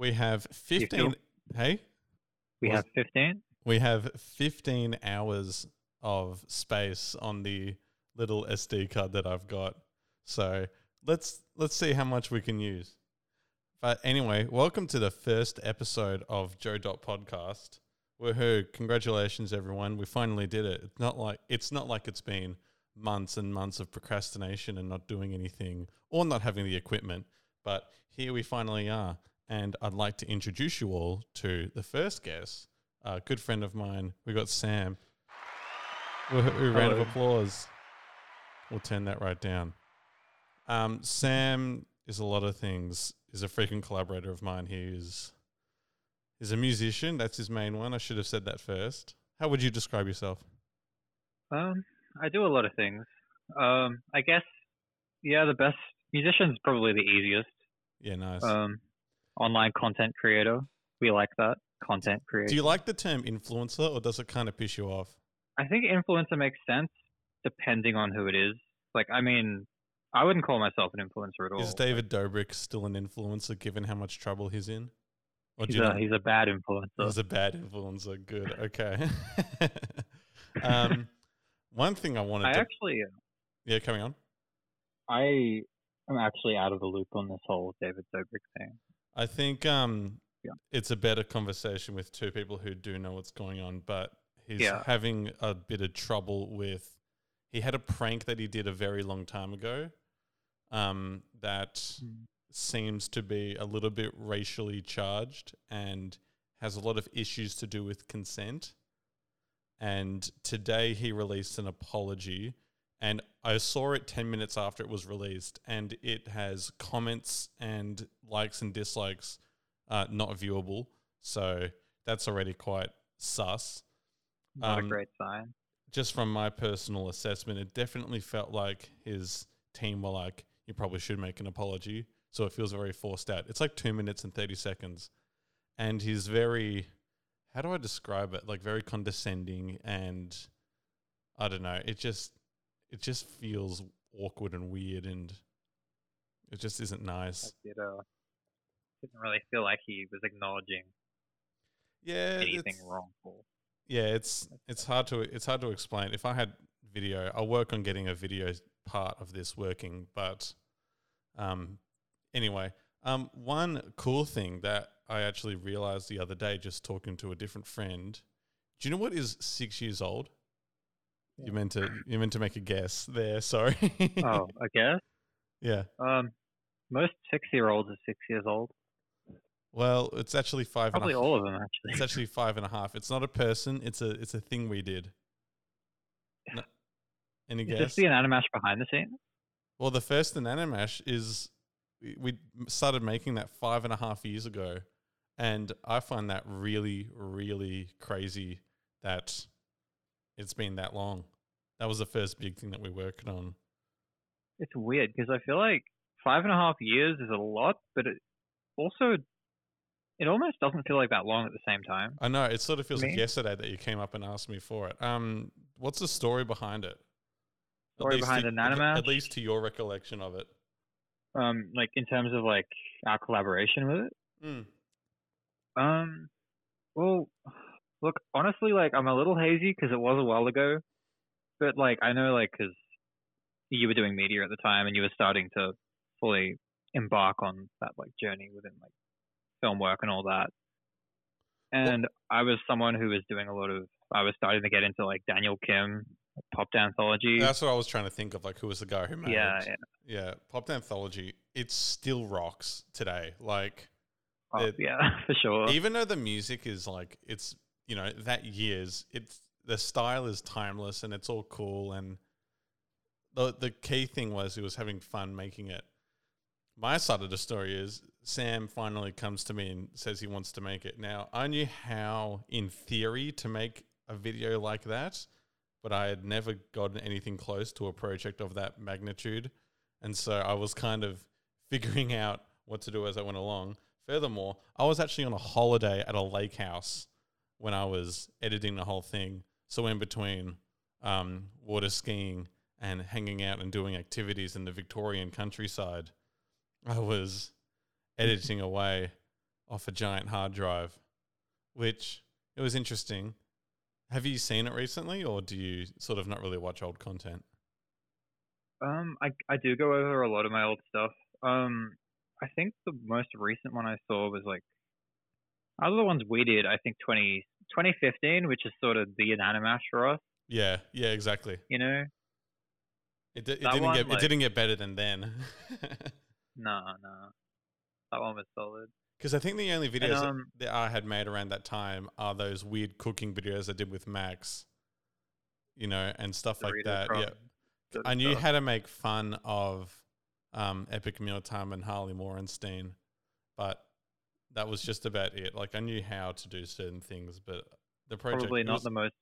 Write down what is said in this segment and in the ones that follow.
We have feel- fifteen. Hey, We have 15. we have fifteen hours of space on the little SD card that I've got. So let's let's see how much we can use. But anyway, welcome to the first episode of Joe Dot Podcast. Woohoo! Congratulations, everyone. We finally did it. It's not like it's not like it's been months and months of procrastination and not doing anything or not having the equipment. But here we finally are. And I'd like to introduce you all to the first guest, a good friend of mine. We got Sam. Woohoo! Round of applause. We'll turn that right down. Um, Sam is a lot of things. Is a frequent collaborator of mine. He is He's a musician. That's his main one. I should have said that first. How would you describe yourself? Um, I do a lot of things. Um, I guess, yeah, the best musician's probably the easiest. Yeah, nice. Um, online content creator. We like that content creator. Do you like the term influencer, or does it kind of piss you off? I think influencer makes sense depending on who it is. Like, I mean, I wouldn't call myself an influencer at all. Is David Dobrik still an influencer, given how much trouble he's in? Or do He's you a, he's a bad influencer. He's a bad influencer. Good. Okay. um, one thing I wanted I to. actually, yeah, coming on. I am actually out of the loop on this whole David Dobrik thing. I think um, Yeah. it's a better conversation with two people who do know what's going on, but he's Yeah. having a bit of trouble with. He had a prank that he did a very long time ago um, that Mm. seems to be a little bit racially charged and has a lot of issues to do with consent. And today he released an apology. And I saw it 10 minutes after it was released, and it has comments and likes and dislikes uh, not viewable. So that's already quite sus. Not Um, a great sign. Just from my personal assessment, it definitely felt like his team were like, you probably should make an apology. So it feels very forced out. It's like two minutes and 30 seconds. And he's very, how do I describe it? Like very condescending and I don't know. It just, it just feels awkward and weird and it just isn't nice. It uh, didn't really feel like he was acknowledging Yeah. anything wrongful. Yeah, it's it's hard to it's hard to explain. If I had video, I'll work on getting a video part of this working. But um, anyway, um, one cool thing that I actually realized the other day, just talking to a different friend. Do you know what is six years old? You meant to you meant to make a guess there. Sorry. oh, I guess. yeah. Um, most six-year-olds are six years old. Well, it's actually five. and a Probably all of them, actually. It's actually five and a half. It's not a person. It's a it's a thing we did. No- Any Is guess? this the Animash behind the scenes? Well, the first Ananimash is we- we started making that five and a half years ago, and I find that really, really crazy that it's been that long. That was the first big thing that we worked on. It's weird because I feel like five and a half years is a lot, but it also it almost doesn't feel like that long at the same time. I know it sort of feels like yesterday that you came up and asked me for it. Um, what's the story behind it? Story behind to-? At least to your recollection of it. Um, like in terms of like our collaboration with it. Mm. Um, well, look, honestly, like I'm a little hazy because it was a while ago, but like I know, like, because you were doing media at the time and you were starting to fully embark on that like journey within like film work and all that. And I was someone who was doing a lot of. I was starting to get into like Daniel Kim, Pop Danthology. That's what I was trying to think of. Like, who was the guy who made? yeah, yeah. yeah. Pop Danthology. It still rocks today. Like. Oh, It- yeah, for sure. even though the music is like it's you know that years it's the style is timeless and it's all cool. And the the key thing was he was having fun making it. My side of the story is sam finally comes to me and says he wants to make it. Now i knew how in theory to make a video like that but i had never gotten anything close to a project of that magnitude. And so i was kind of figuring out what to do as i went along. Furthermore, I was actually on a holiday at a lake house when I was editing the whole thing. So in between um, water skiing and hanging out and doing activities in the Victorian countryside, I was editing away off a giant hard drive, which it was interesting. Have you seen it recently, or do you sort of not really watch old content? Um, I I do go over a lot of my old stuff. Um, I think the most recent one I saw was like, other ones we did. I think 20, 2015, which is sort of the Ananimash for us. Yeah, yeah, exactly. You know, It, di- it didn't one, get like- it didn't get better than then. no, no, that one was solid. Because I think the only videos that- um, that I had made around that time are those weird cooking videos I did with Max, you know, and stuff like that. Yeah, I knew stuff. how to make fun of um, Epic Mealtime and Harley Morenstein, but that was just about it. Like I knew how to do certain things, but the project probably not was, the most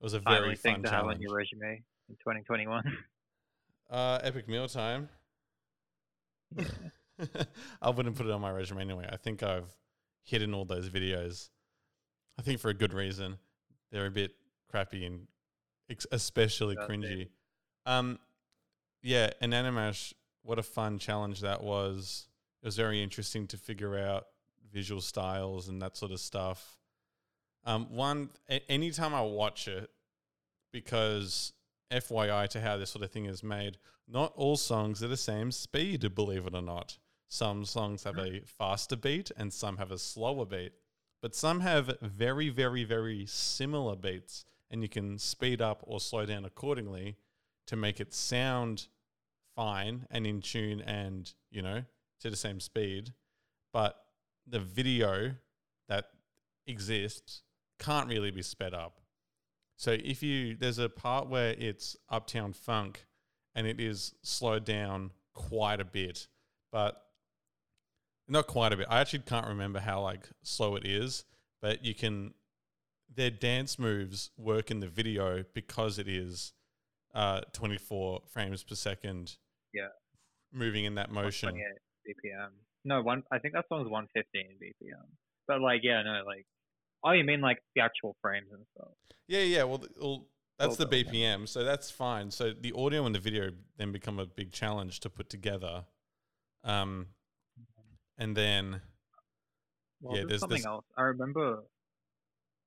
it was a very thing fun to have challenge. on your resume in 2021. Uh, Epic Mealtime. I wouldn't put it on my resume anyway. I think I've hidden all those videos. I think for a good reason. They're a bit crappy and ex- especially That's cringy. it. Um, yeah, and Animash, what a fun challenge that was. It was very interesting to figure out visual styles and that sort of stuff. Um, one, a- anytime I watch it, because FYI to how this sort of thing is made, not all songs are the same speed, believe it or not. Some songs have a faster beat and some have a slower beat, but some have very, very, very similar beats, and you can speed up or slow down accordingly to make it sound fine and in tune and, you know, to the same speed. But the video that exists can't really be sped up. So if you there's a part where it's Uptown Funk and it is slowed down quite a bit, but not quite a bit. I actually can't remember how like slow it is, but you can their dance moves work in the video because it is uh 24 frames per second. Yeah. Moving in that motion. 128 BPM. No, one. I think that song's 115 BPM. But like, yeah, no, like, oh, you mean like the actual frames and stuff? Yeah, yeah. Well, th- well that's the BPM, so that's fine. So the audio and the video then become a big challenge to put together. Um, and then Well, Yeah, there's there's- something there's- else. I remember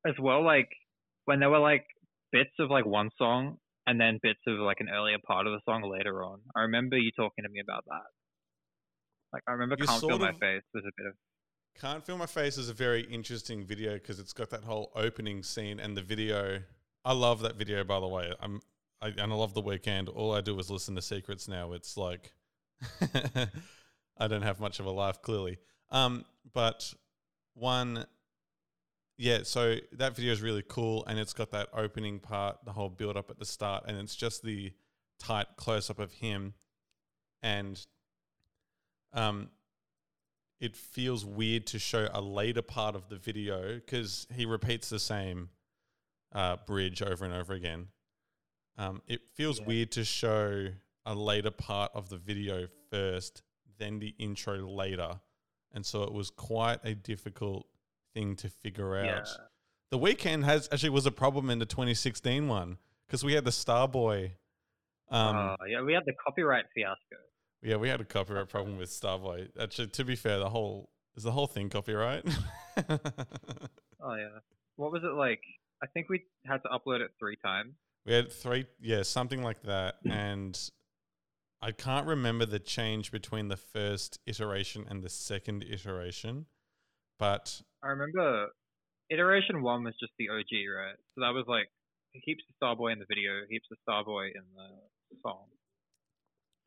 as well, like when there were like bits of like one song and then bits of like an earlier part of the song later on. I remember you talking to me about that. Like I remember You "Can't Feel sort My Face" was a bit of Can't Feel My Face is a very interesting video because it's got that whole opening scene and the video. I love that video, by the way. I'm I, and I love the Weeknd. All I do is listen to Secrets now. It's like I don't have much of a life, clearly. Um, but one, yeah. So that video is really cool, and it's got that opening part, the whole build up at the start, and it's just the tight close up of him, and um, it feels weird to show a later part of the video because he repeats the same uh, bridge over and over again. Um, it feels Yeah. weird to show a later part of the video first, then the intro later. And so it was quite a difficult thing to figure out. yeah. The Weeknd has actually was a problem in the 2016 one because we had the Starboy. Um, uh, yeah, we had the copyright fiasco. Yeah, we had a copyright problem with Starboy. Actually, to be fair, the whole is the whole thing copyright. Oh yeah. What was it like? I think we had to upload it three times. we had three, yeah, something like that, hmm. and I can't remember the change between the first iteration and the second iteration, but I remember iteration one was just the OG, right? So that was like he keeps the Starboy in the video, he keeps the Starboy in the song.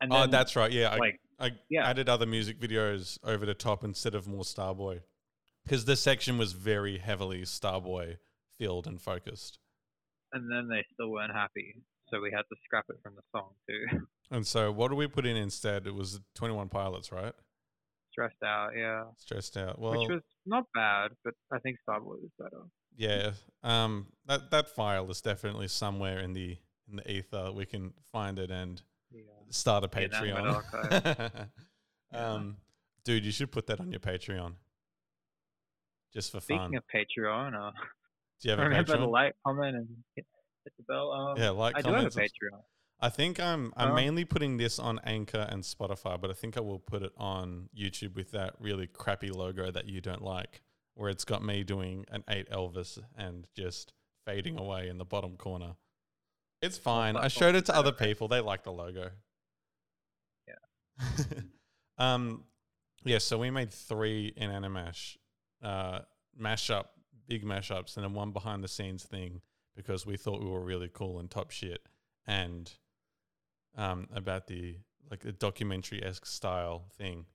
And oh, then, that's right. Yeah, I, like I yeah. added other music videos over the top instead of more Starboy because this section was very heavily Starboy filled and focused. and then they still weren't happy, so we had to scrap it from the song too. And so, what do we put in instead? It was 21 Pilots, right? Stressed out, yeah. Stressed out. Well, Which was not bad, but I think Starboy was better. yeah. Um, that that file is definitely somewhere in the in the ether. We can find it and. Start a The inanimate Patreon. Yeah. um, dude, you should put that on your Patreon, just for Speaking fun. of Patreon, uh, do you have a remember the Patreon? like, comment, and hit, hit the bell. Um, yeah, like I do have a. Patreon. I think I'm I'm Uh, mainly putting this on Anchor and Spotify, but I think I will put it on YouTube with that really crappy logo that you don't like, where it's got me doing an eight Elvis and just fading away in the bottom corner. It's fine. I showed it to other people. They like the logo. Yeah. um, yeah. So we made three in Animash, uh, mashup, big mashups, and then one behind the scenes thing because we thought we were really cool and top shit, and um, about the like a documentary esque style thing,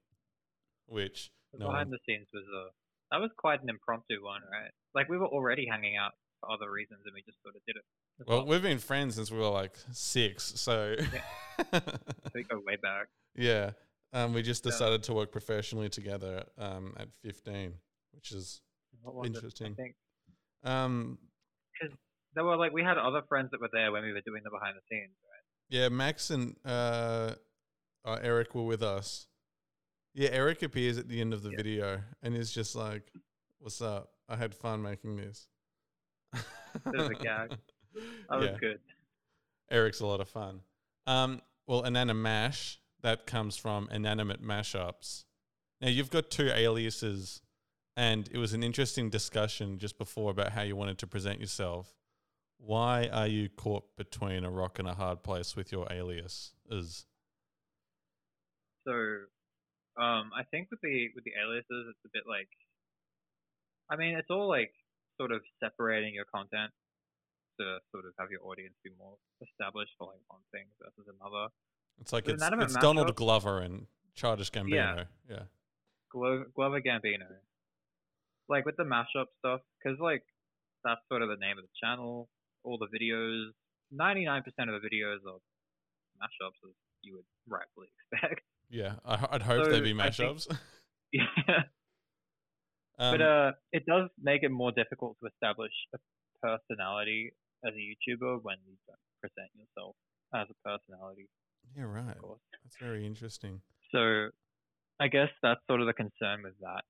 which The no behind one- the scenes was a that was quite an impromptu one, right? Like we were already hanging out other reasons, and we just sort of did it. as well, we've been friends since we were like six, so so we go way back. yeah. Um, we just Yeah. decided to work professionally together um, at 15, which is What was it? Interesting. Um, there were like we had other friends that were there when we were doing the behind the scenes. Right? yeah. Max and uh, uh, Eric were with us. Yeah, Eric appears at the end of the Yeah. video and is just like, "What's up? I had fun making this." Bit of a gag. That was good. Eric's a lot of fun. Um, well, Anana Mash, that comes from Inanimate Mashups. Now, you've got two aliases, and it was an interesting discussion just before about how you wanted to present yourself. Why are you caught between a rock and a hard place with your alias? Is So, um, I think with the with the aliases, it's a bit like, I mean, it's all like sort of separating your content to sort of have your audience be more established for like one thing versus another. it's like it's, it's Donald Glover and Childish Gambino. Yeah. yeah. Glo- Glover Gambino, like with the mashup stuff, because like that's sort of the name of the channel. All the videos, ninety nine percent of the videos are mashups, as you would rightfully expect. Yeah, I, I'd hope So, they'd be I think- mashups. yeah. Um, but uh, it does make it more difficult to establish a personality as a YouTuber when you don't present yourself as a personality, yeah, right. of course. That's very interesting. So I guess that's sort of the concern with that.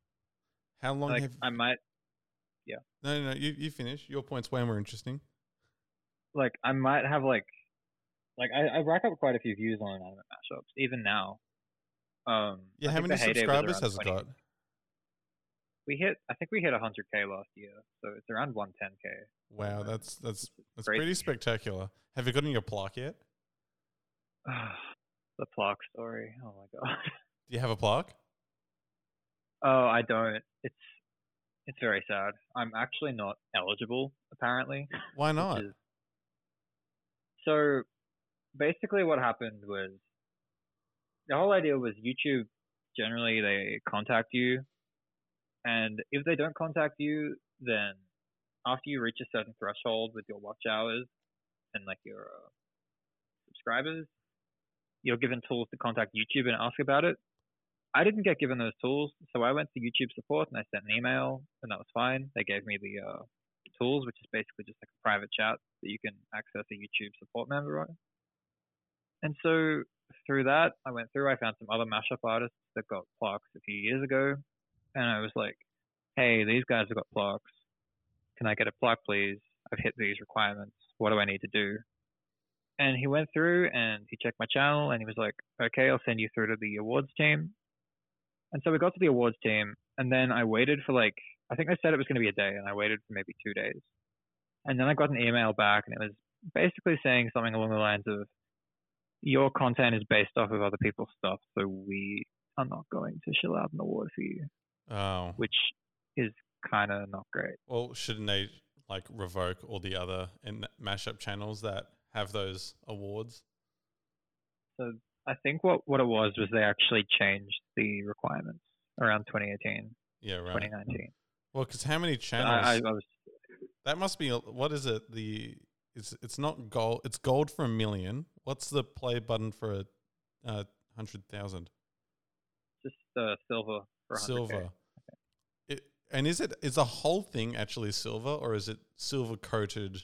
How long Like have I might, Yeah. No, no, no. You, you finish. Your point's way more interesting. like I might have like, like I, I rack up quite a few views on anime mashups even now. Um, Yeah, I how many the heyday was subscribers has it 20. got? We hit, I think we hit 100k last year, so it's around 110k. Wow, that's that's that's Crazy. pretty spectacular. Have you gotten your plaque yet? the plaque story. Oh my god. Do you have a plaque? Oh, I don't. It's it's very sad. I'm actually not eligible, apparently. Why not? is- So basically, what happened was the whole idea was YouTube. Generally, they contact you, and if they don't contact you, then after you reach a certain threshold with your watch hours and like your uh, subscribers, you're given tools to contact YouTube and ask about it. I didn't get given those tools, so I went to YouTube support and I sent an email, and that was fine. They gave me the uh, tools, which is basically just like a private chat that you can access a YouTube support member on. And so through that, I went through. I found some other mashup artists that got plaques a few years ago, and I was like, "Hey, these guys have got plaques. Can I get a plaque, please? I've hit these requirements. What do I need to do?" And he went through and he checked my channel and he was like, "Okay, I'll send you through to the awards team." And so we got to the awards team, and then I waited for like I think they said it was going to be a day, and I waited for maybe two days. And then I got an email back, and it was basically saying something along the lines of, "Your content is based off of other people's stuff, so we are not going to shell out an award for you," Oh, which is kind of not great. well, shouldn't they like revoke all the other in mashup channels that have those awards? So I think what what it was was they actually changed the requirements around 2018, Yeah, right. 2019. Well, because how many channels? I, I was that must be what is it? The it's it's not gold. It's gold for a million. What's the play button for a uh, hundred thousand? just uh, silver for 100K. Silver. It, and is it is the whole thing actually silver, or is it silver coated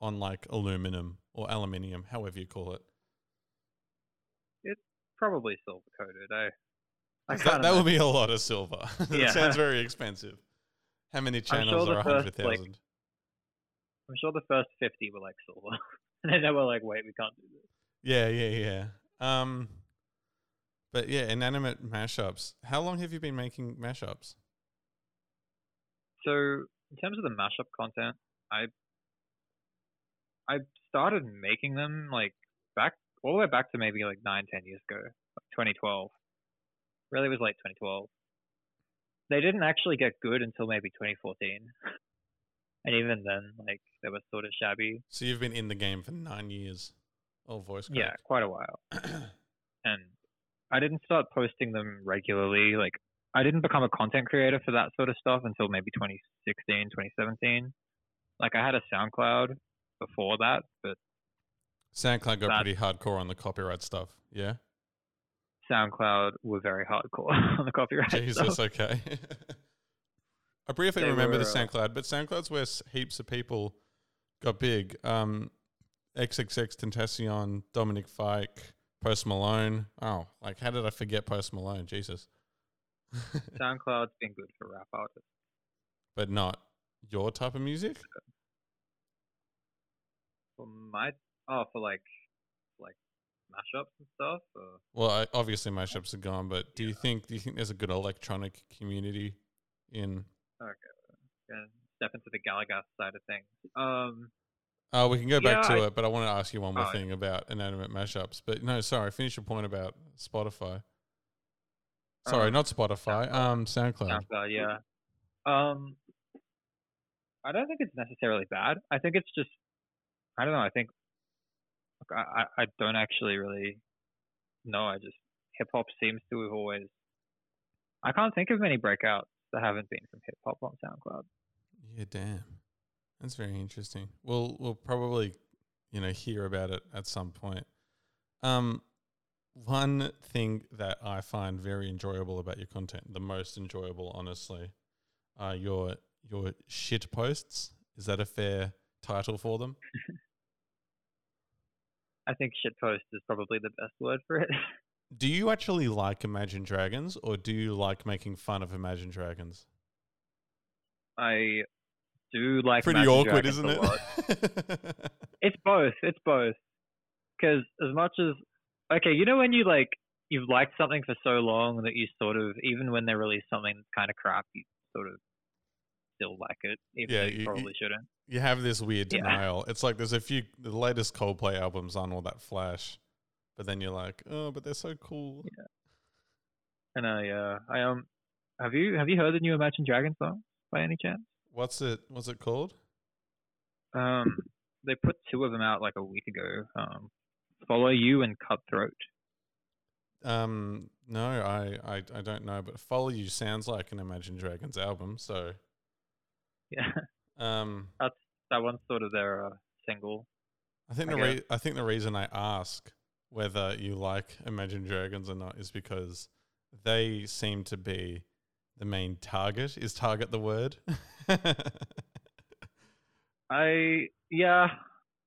on like aluminum or aluminium, however you call it? It's probably silver coated. I I That, that would be a lot of silver. that Yeah. sounds very expensive. How many channels the are a first, like. I'm sure the first 50 were like silver, and then they were like, "Wait, we can't do this." Yeah, yeah, yeah. Um, but yeah, inanimate mashups. How long have you been making mashups? So in terms of the mashup content, I I started making them like back all the way back to maybe like nine, ten years ago, like 2012. Really was late 2012. They didn't actually get good until maybe 2014. and even then, like they were sort of shabby. So you've been in the game for nine years. Oh, voice. Crack. Yeah, quite a while. and I didn't start posting them regularly. Like I didn't become a content creator for that sort of stuff until maybe 2016, 2017. Like I had a SoundCloud before that, but SoundCloud got that- pretty hardcore on the copyright stuff. Yeah. SoundCloud were very hardcore on the copyright Jesus, stuff. okay. I briefly They remember the were, uh, SoundCloud, but SoundCloud's where heaps of people got big. Um, XXX Tentacion, Dominic Fike, Post Malone. Oh, like how did I forget Post Malone? Jesus. SoundCloud's been good for rap artists. but not your type of music. For my oh, for like like mashups and stuff. Or, Well, I, obviously mashups are gone, but do you think do you think there's a good electronic community in? yeah, step into the Galagas side of things. Um, Oh, we can go back to I- it, but I want to ask you one more Oh, thing about inanimate mashups. But no, sorry, finish your point about Spotify. Sorry, Um, not Spotify. SoundCloud. Um, SoundCloud. SoundCloud, yeah. Um, I don't think it's necessarily bad. I think it's just, I don't know. I think I I don't actually really know. I just hip hop seems to have always. I can't think of many breakouts that haven't been from hip hop on SoundCloud. Yeah, damn. That's very interesting. We'll we'll probably, you know, hear about it at some point. Um one thing that I find very enjoyable about your content, the most enjoyable honestly, are your your shit posts. Is that a fair title for them? I think shit post is probably the best word for it. Do you actually like Imagine Dragons or do you like making fun of Imagine Dragons? I do like Pretty Imagine awkward, Dragons isn't it? It's both. It's both. Because as much as okay, you know when you like you've liked something for so long that you sort of even when they release something that's kind of crap, you sort of still like it, even Yeah, though you- you, you- probably shouldn't. you have this weird Yeah. denial. It's like there's a few the latest Coldplay albums on all that flash, but then you're like, oh, but they're so cool. Yeah. And I, uh, I um, have you have you heard the new Imagine Dragons song by any chance? What's it? What's it called? Um, they put two of them out like a week ago. Um, Follow You and Cutthroat. Um, no, I, I I don't know, but Follow You sounds like an Imagine Dragons album. So, Yeah, um, that one's sort of their uh, single. I think I the re- I think the reason I ask whether you like Imagine Dragons or not is because they seem to be the main target. Is target the word? I yeah,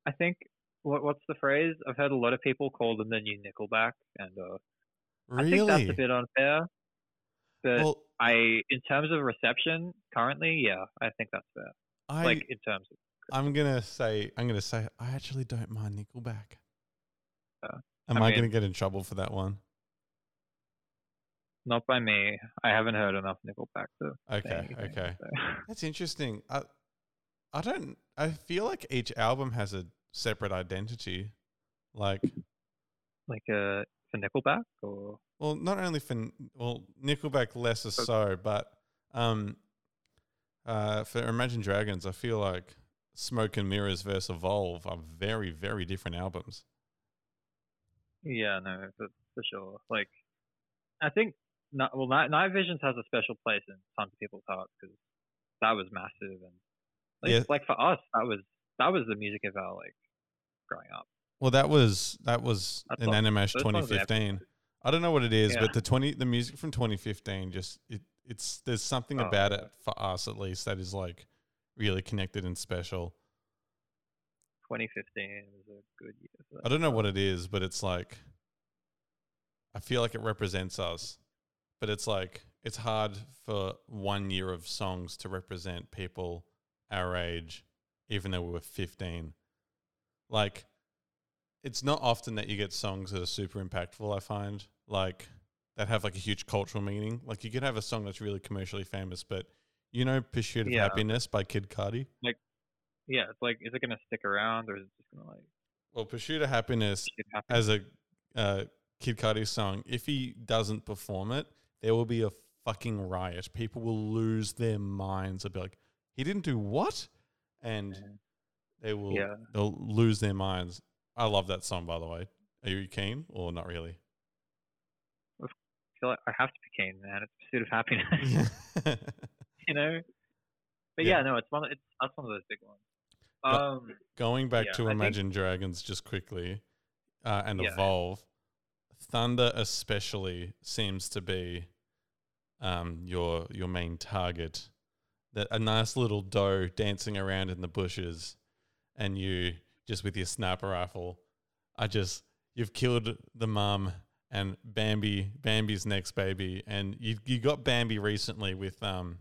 I think what what's the phrase? I've heard a lot of people call them the new Nickelback, and uh, I think that's a bit unfair. But Well, I, in terms of reception, currently, yeah, I think that's fair. I like in terms of I'm gonna say I'm gonna say I actually don't mind Nickelback. Uh, Am I I, gonna get in trouble for that one? not by me. I haven't heard enough Nickelback to Okay, anything, okay. so. That's interesting. I I don't I feel like each album has a separate identity. Like like uh, for Nickelback or well, not only for well, Nickelback less or so, but um uh for Imagine Dragons, I feel like Smoke and Mirrors versus Evolve are very, very different albums. yeah, no, for, for sure. Like, I think Ni- well, Night, Night Visions has a special place in tons of people's hearts because that was massive and like, Yeah. like for us, that was that was the music of our like growing up. Well, that was that was That's an what- Animash those ones are epic. 2015. I don't know what it is, Yeah. but the 20 the music from 2015 just it it's there's something Oh, about it for us at least that is like really connected and special. 2015 was a good year. I don't know what it is, but it's like I feel like it represents us. But it's like it's hard for one year of songs to represent people our age, even though we were 15. Like it's not often that you get songs that are super impactful. I find like that have like a huge cultural meaning. Like you could have a song that's really commercially famous, but you know, "Pursuit of Yeah. Happiness" by Kid Cudi. Like yeah, it's like, is it gonna stick around or is it just gonna like Well, "Pursuit of Happiness" as a uh, Kid Cudi song, if he doesn't perform it, there will be a fucking riot. People will lose their minds. They'll be like, "He didn't do what?" And. They will Yeah. they'll lose their minds. I love that song, by the way. Are you keen or not really? I feel like I have to be keen, man. It's pursuit of happiness, you know. But Yeah. yeah. no, it's one. It's that's one of those big ones. Um, Going back Yeah, to I think- Imagine Dragons just quickly uh, and Yeah. Evolve, Thunder especially seems to be um, your your main target. That a nice little doe dancing around in the bushes, and you just with your sniper rifle. I just you've killed the mum and Bambi, Bambi's next baby, and you you got Bambi recently with um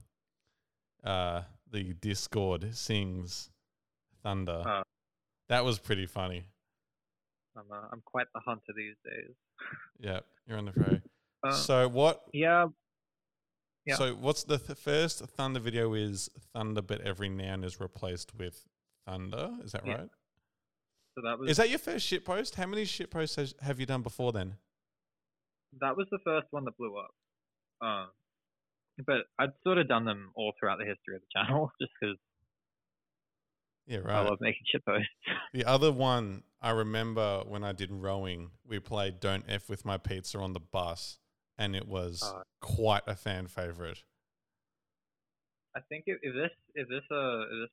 uh the Discord sings Thunder. Oh. that was pretty funny. I'm uh, I'm quite the hunter these days. Yeah, you're on the fray. Uh, so what? yeah, Yeah. So what's the th- first Thunder video is Thunder, but every noun is replaced with Thunder. Is that Yeah. right? so that was Is that your first shit post? How many shit posts has, have you done before then? that was the first one that blew up. Um, but I'd sort of done them all throughout the history of the channel, just because Yeah, right. I love making shit posts. The other one I remember when I did rowing, we played "Don't F with My Pizza" on the bus, and it was Oh. quite a fan favorite. I think if, if this if this uh if this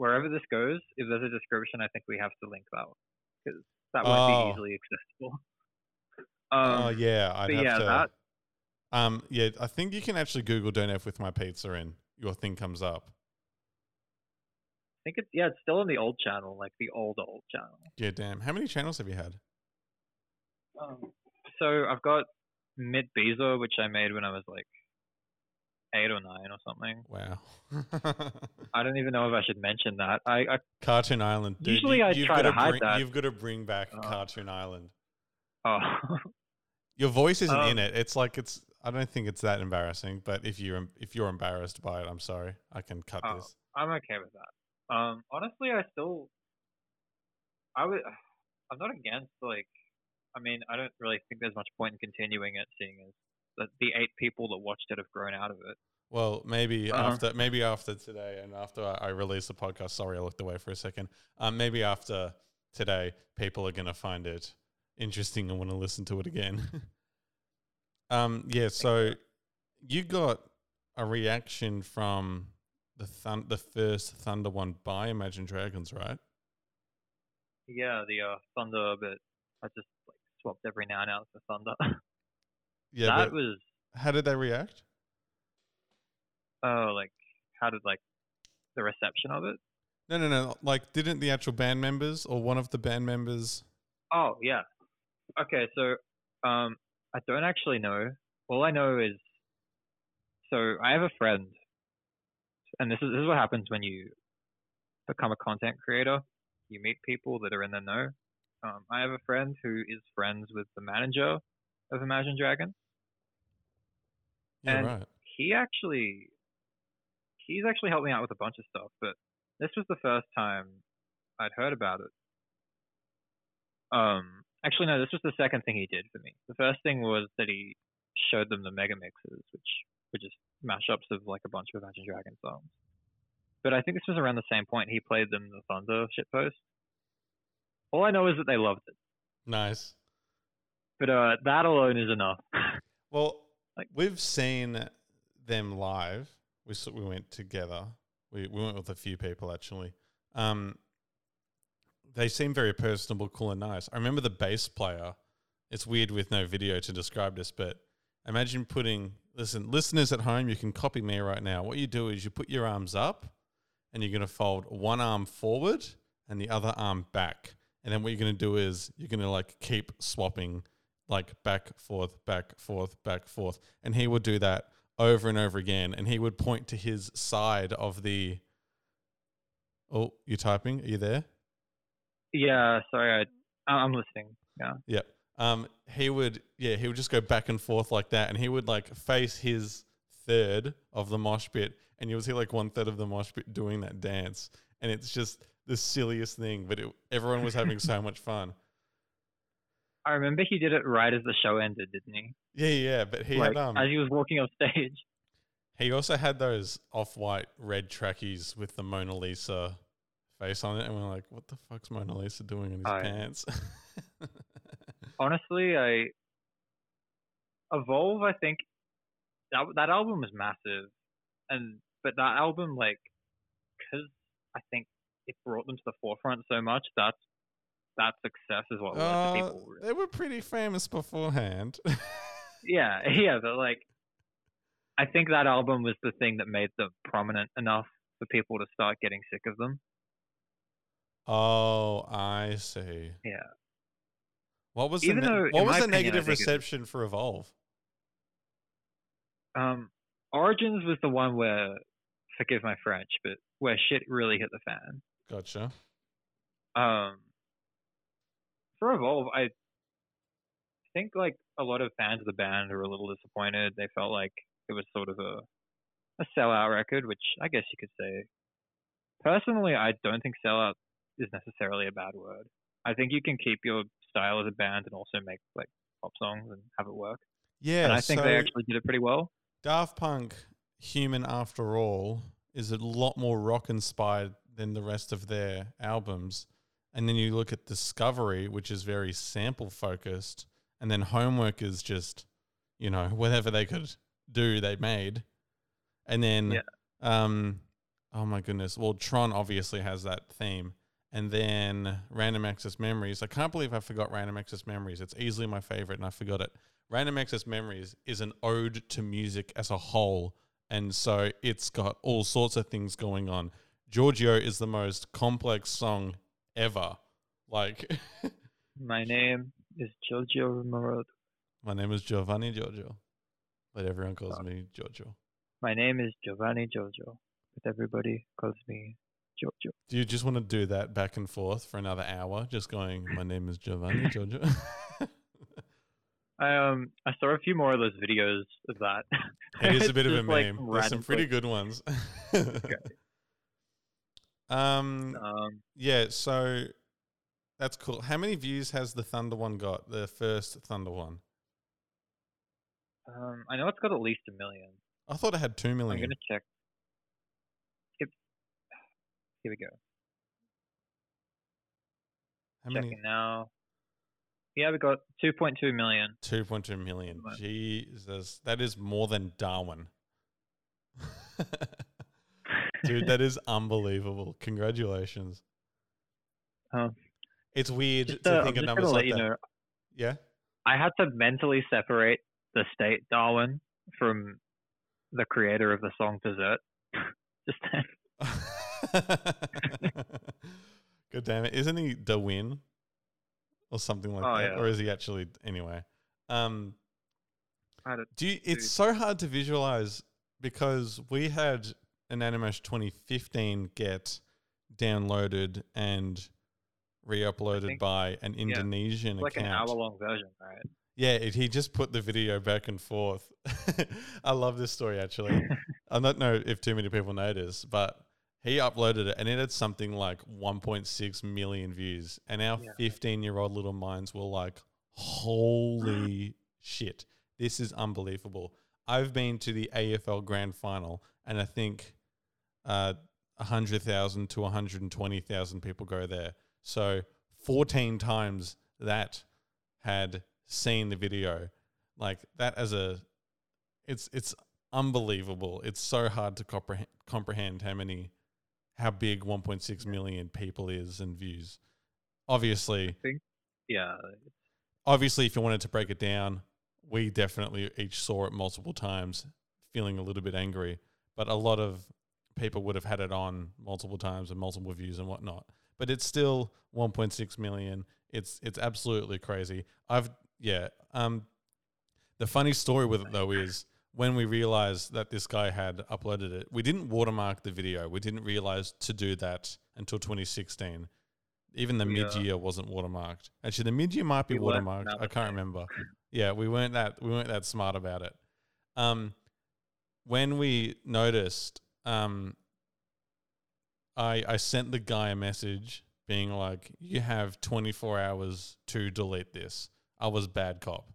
wherever this goes, if there's a description, I think we have to link that one because that won't Oh. be easily accessible. Um, oh yeah, I'd have yeah, to. that Um, yeah, I think you can actually Google "Don't F with My Pizza" and your thing comes up. I think it's yeah, it's still on the old channel, like the old old channel. Yeah, damn. How many channels have you had? Um, so I've got Mid Bezo, which I made when I was like eight or nine or something. Wow. I don't even know if I should mention that. I, I Cartoon Island. Dude, Usually you, I you've try gotta hide bring, that. You've got to bring back Oh. Cartoon Island. oh Your voice isn't in Um, it. It's like it's. I don't think it's that embarrassing. But if you if you're embarrassed by it, I'm sorry. I can cut Oh. this. I'm okay with that. Um, honestly, I still, I would, I'm not against like, I mean, I don't really think there's much point in continuing it, seeing as that the eight people that watched it have grown out of it. Well, maybe Uh-huh. after maybe after today and after I, I release the podcast. Sorry, I looked away for a second. Um, maybe after today, people are gonna find it interesting and want to listen to it again. um, yeah. So you got a reaction from the thun- the first Thunder one by Imagine Dragons, right? Yeah, the uh, Thunder, but I just like swapped every now and out for Thunder. Yeah. that was, how did they react? oh, like, how did like the reception of it? No, no, no. Like, didn't the actual band members or one of the band members? Oh yeah. Okay, so um, I don't actually know. All I know is, so I have a friend, and this is this is what happens when you become a content creator. You meet people that are in the know. Um, I have a friend who is friends with the manager of Imagine Dragons. Yeah, And- right. He actually, he's actually helped me out with a bunch of stuff, but this was the first time I'd heard about it. Um, actually, no, this was the second thing he did for me. The first thing was that he showed them the mega mixes, which were just mashups of like a bunch of Imagine Dragons songs. But I think this was around the same point he played them the Thunder shitpost. All I know is that they loved it, Nice. But uh, that alone is enough. Well, Like- we've seen them live. We we went together. We we went with a few people actually. Um, they seem very personable, cool, and nice. I remember the bass player. It's weird with no video to describe this, but imagine putting listen, listeners at home. You can copy me right now. What you do is you put your arms up, and you're gonna fold one arm forward and the other arm back. And then what you're gonna do is you're gonna like keep swapping like back, forth, back, forth, back, forth. And he would do that over and over again. And he would point to his side of the. Oh, you're typing? Are you there? yeah, sorry, I I- I'm listening. Yeah. Yeah. Um, he would, yeah, he would just go back and forth like that, and he would like face his third of the mosh pit, and you would see like one third of the mosh pit doing that dance, and it's just the silliest thing, but it, everyone was having so much fun. I remember he did it right as the show ended, didn't he? Yeah, yeah, but he like had um, as he was walking off stage. he also had those off-white red trackies with the Mona Lisa face on it, and we're like, what the fuck's Mona Lisa doing in his yeah. pants? Honestly, I Evolve. I think that that album was massive, and but that album like because I think it brought them to the forefront so much. That's that success is what led to Uh, people. they were pretty famous beforehand. Yeah, yeah, but like, I think that album was the thing that made them prominent enough for people to start getting sick of them. oh, I see. Yeah. What was Even the though, what was the opinion, negative reception for Evolve? Um, Origins was the one where, forgive my French, but where shit really hit the fan. Gotcha. Um, for Evolve, I think like a lot of fans of the band are a little disappointed. They felt like it was sort of a a sellout record, which I guess you could say. Personally, I don't think sellout is necessarily a bad word. I think you can keep your style as a band and also make like pop songs and have it work. Yeah, and I think so they actually did it pretty well. Daft Punk, Human After All, is a lot more rock inspired than the rest of their albums. And then you look at Discovery, which is very sample focused, and then Homework is just, you know, whatever they could do, they made. And then, Yeah. um, oh my goodness, well, Tron obviously has that theme. And then Random Access Memories. I can't believe I forgot Random Access Memories. It's easily my favorite, and I forgot it. Random Access Memories is an ode to music as a whole. And so it's got all sorts of things going on. Giorgio is the most complex song ever. Like, My name is Giorgio Moroder. my name is Giovanni Giorgio, but everyone calls Oh. me Giorgio. My name is Giovanni Giorgio, but everybody calls me Giorgio. Do you just want to do that back and forth for another hour? Just going, my name is Giovanni Giorgio. I um I saw a few more of those videos of that. it is a bit of a like, meme. There's some pretty good ones. Um, Um, Yeah, so that's cool. How many views has the Thunder one got? The first Thunder one. um, I know it's got at least a million. I thought it had two million. I'm gonna check. Yep. Here we go. How many? Now. Yeah, we got 2.2 million. Two point two million. Jesus, that is more than Darwin. Dude, that is unbelievable. Congratulations. Um, It's weird just, to uh, think I'm of numbers like that. know. Yeah. I had to mentally separate the state Darwin from the creator of the song Dessert. just then. God damn it! Isn't he Dewin or something like Oh, that? yeah. Or is he actually anyway? Um, do you, it's Dude. so hard to visualize because we had an Animash 2015 get downloaded and re-uploaded by an Indonesian yeah, like an account. hour long version, right? Yeah, it, he just put the video back and forth. I love this story actually. I don't know if too many people know this, but he uploaded it and it had something like 1.6 million views. And our 15 year old little minds were like, holy shit, this is unbelievable. I've been to the AFL grand final and I think uh, 100,000 to 120,000 people go there. So 14 times that had seen the video. Like that as a it's it's unbelievable. It's so hard to comprehend comprehend how many how big 1.6 million people is and views. Obviously, Yeah. obviously if you wanted to break it down, we definitely each saw it multiple times, feeling a little bit angry. But a lot of people would have had it on multiple times and multiple views and whatnot. But it's still 1.6 million. It's it's absolutely crazy. I've yeah. Um, the funny story with it though is when we realized that this guy had uploaded it, we didn't watermark the video. We didn't realize to do that until 2016. Even the We, uh, mid year wasn't watermarked. Actually, the mid year might be we watermarked. I can't remember. Yeah, we weren't that we weren't that smart about it. Um, when we noticed, um, I I sent the guy a message being like, "You have 24 hours to delete this." I was bad cop.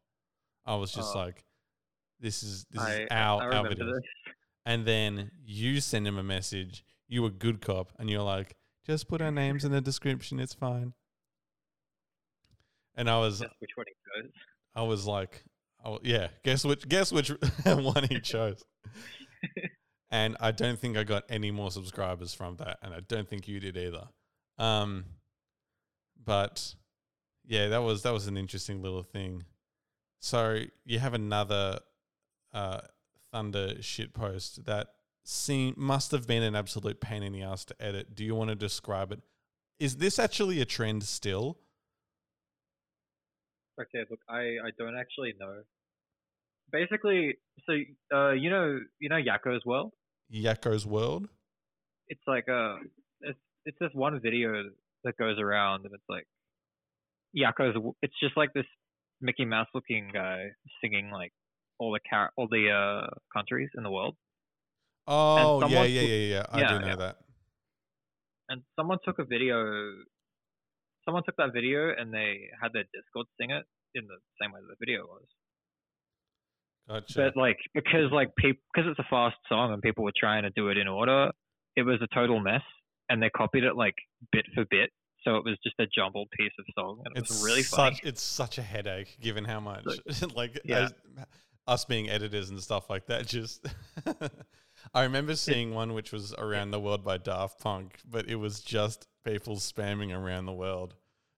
I was just Oh. like, "This is this I, is our our video." this. And then you send him a message. You were good cop, and you're like, "Just put our names in the description. It's fine." And I was which one he chose. I was like, oh yeah, guess which guess which one he chose. and I don't think I got any more subscribers from that, and I don't think you did either. Um, but yeah, that was that was an interesting little thing. So you have another uh, Thunder shit post that seem must have been an absolute pain in the ass to edit. Do you want to describe it? Is this actually a trend still? Okay, look, I, I don't actually know. Basically, so uh, you know you know Yakko's World. Yakko's World? It's like a it's it's this one video that goes around and it's like Yakko's. It's just like this Mickey Mouse looking guy singing like all the car all the uh countries in the world. Oh yeah, yeah, yeah, yeah. I yeah, do know yeah. that. and someone took a video someone took that video and they had their discord sing it in the same way that the video was Gotcha. but like because like people because it's a fast song and people were trying to do it in order it was a total mess and they copied it like bit for bit so it was just a jumbled piece of song and it it's was really funny such it's such a headache given how much like Yeah. as- us being editors and stuff like that just I remember seeing one which was around the world by Daft Punk, but it was just people spamming around the world.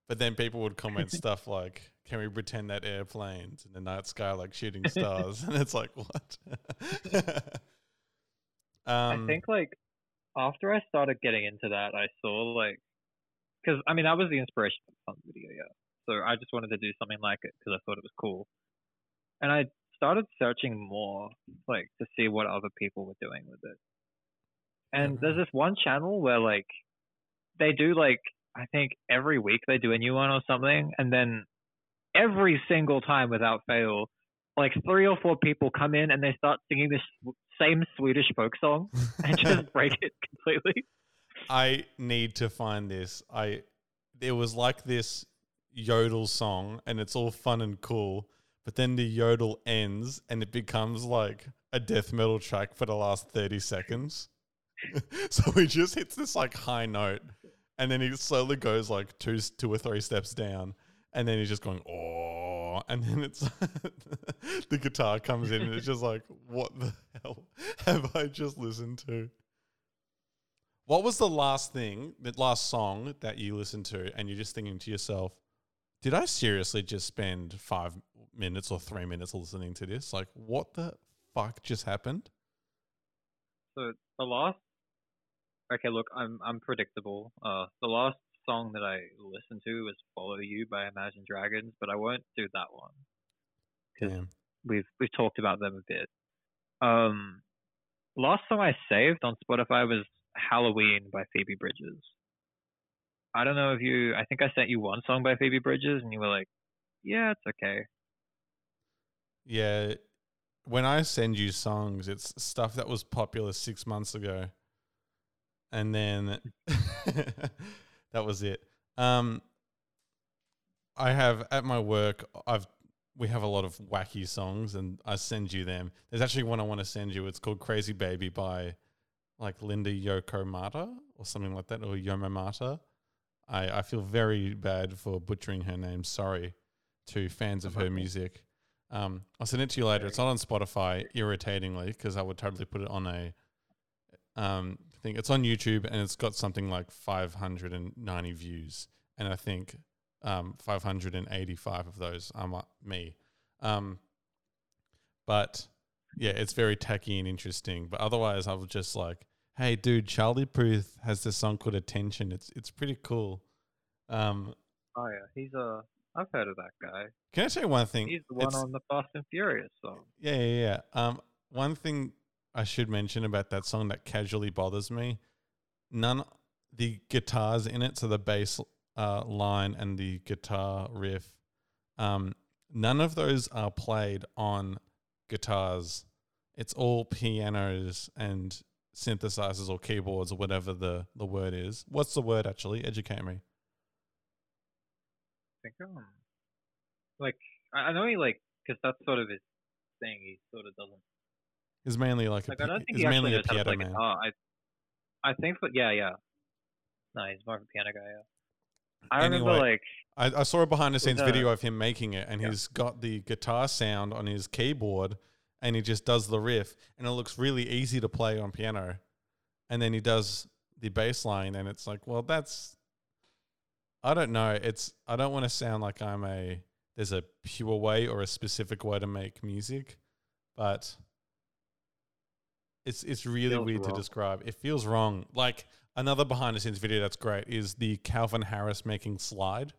But then people would comment stuff like, "Can we pretend that airplanes in the night sky like shooting stars?" and it's like, what? um, I think like after I started getting into that, I saw like because I mean that was the inspiration for the video, yeah. So I just wanted to do something like it because I thought it was cool, and I started searching more like to see what other people were doing with it. And there's this one channel where like they do like I think every week they do a new one or something, and then every single time without fail, like three or four people come in and they start singing this same Swedish folk song and just break it completely. I need to find this. I there was like this yodel song and it's all fun and cool, but then the yodel ends and it becomes like a death metal track for the last 30 seconds. so he just hits this like high note and then he slowly goes like two two or three steps down and then he's just going oh and then it's the guitar comes in and it's just like what the hell have I just listened to? What was the last thing, the last song that you listened to, and you're just thinking to yourself, did I seriously just spend five minutes or three minutes listening to this? Like, what the fuck just happened? So the last Okay, look, I'm I'm predictable. Uh the last song that I listened to was Follow You by Imagine Dragons, but I won't do that one. 'Cause Damn. we've we've talked about them a bit. Um, last song I saved on Spotify was Halloween by Phoebe Bridgers. I don't know if you. I think I sent you one song by Phoebe Bridgers, and you were like, "Yeah, it's okay." Yeah. When I send you songs, it's stuff that was popular six months ago. And then that was it. Um, I have at my work, I've we have a lot of wacky songs, and I send you them. There's actually one I want to send you. It's called "Crazy Baby" by like Linda Yoko Mata or something like that, or Yoma Mata. I I feel very bad for butchering her name. Sorry to fans of her music. Um, I'll send it to you later. It's not on Spotify, irritatingly, because I would totally put it on a um thing. It's on YouTube and it's got something like 590 views, and I think um 585 of those are my, me. Um, but yeah, it's very tacky and interesting. But otherwise, I was just like, "Hey, dude, Charlie Puth has this song called Attention. It's it's pretty cool." Um, Oh yeah, he's a. I've heard of that guy. can I say one thing? He's the one It's- on the Fast and Furious song. Yeah, yeah, yeah. Um, one thing I should mention about that song that casually bothers me: none the guitars in it, so the bass uh, line and the guitar riff, um, none of those are played on guitars. It's all pianos and synthesizers or keyboards or whatever the, the word is. What's the word actually? Educate me. I think um, like I know he like because that's sort of his thing. He sort of doesn't It's mainly like, like a, I don't think it's he mainly a knows how to piano man. guitar. I I think that yeah yeah. No, he's more of a piano guy. Yeah. I remember like I, I saw a behind the scenes video of him making it, and Yeah. he's got the guitar sound on his keyboard, and he just does the riff, and it looks really easy to play on piano. And then he does the bass line, and it's like, well, that's. I don't know. It's I don't want to sound like I'm a there's a pure way or a specific way to make music, but it's it's really Feels weird to describe. It feels wrong. Like another behind the scenes video that's great is the Calvin Harris making slide.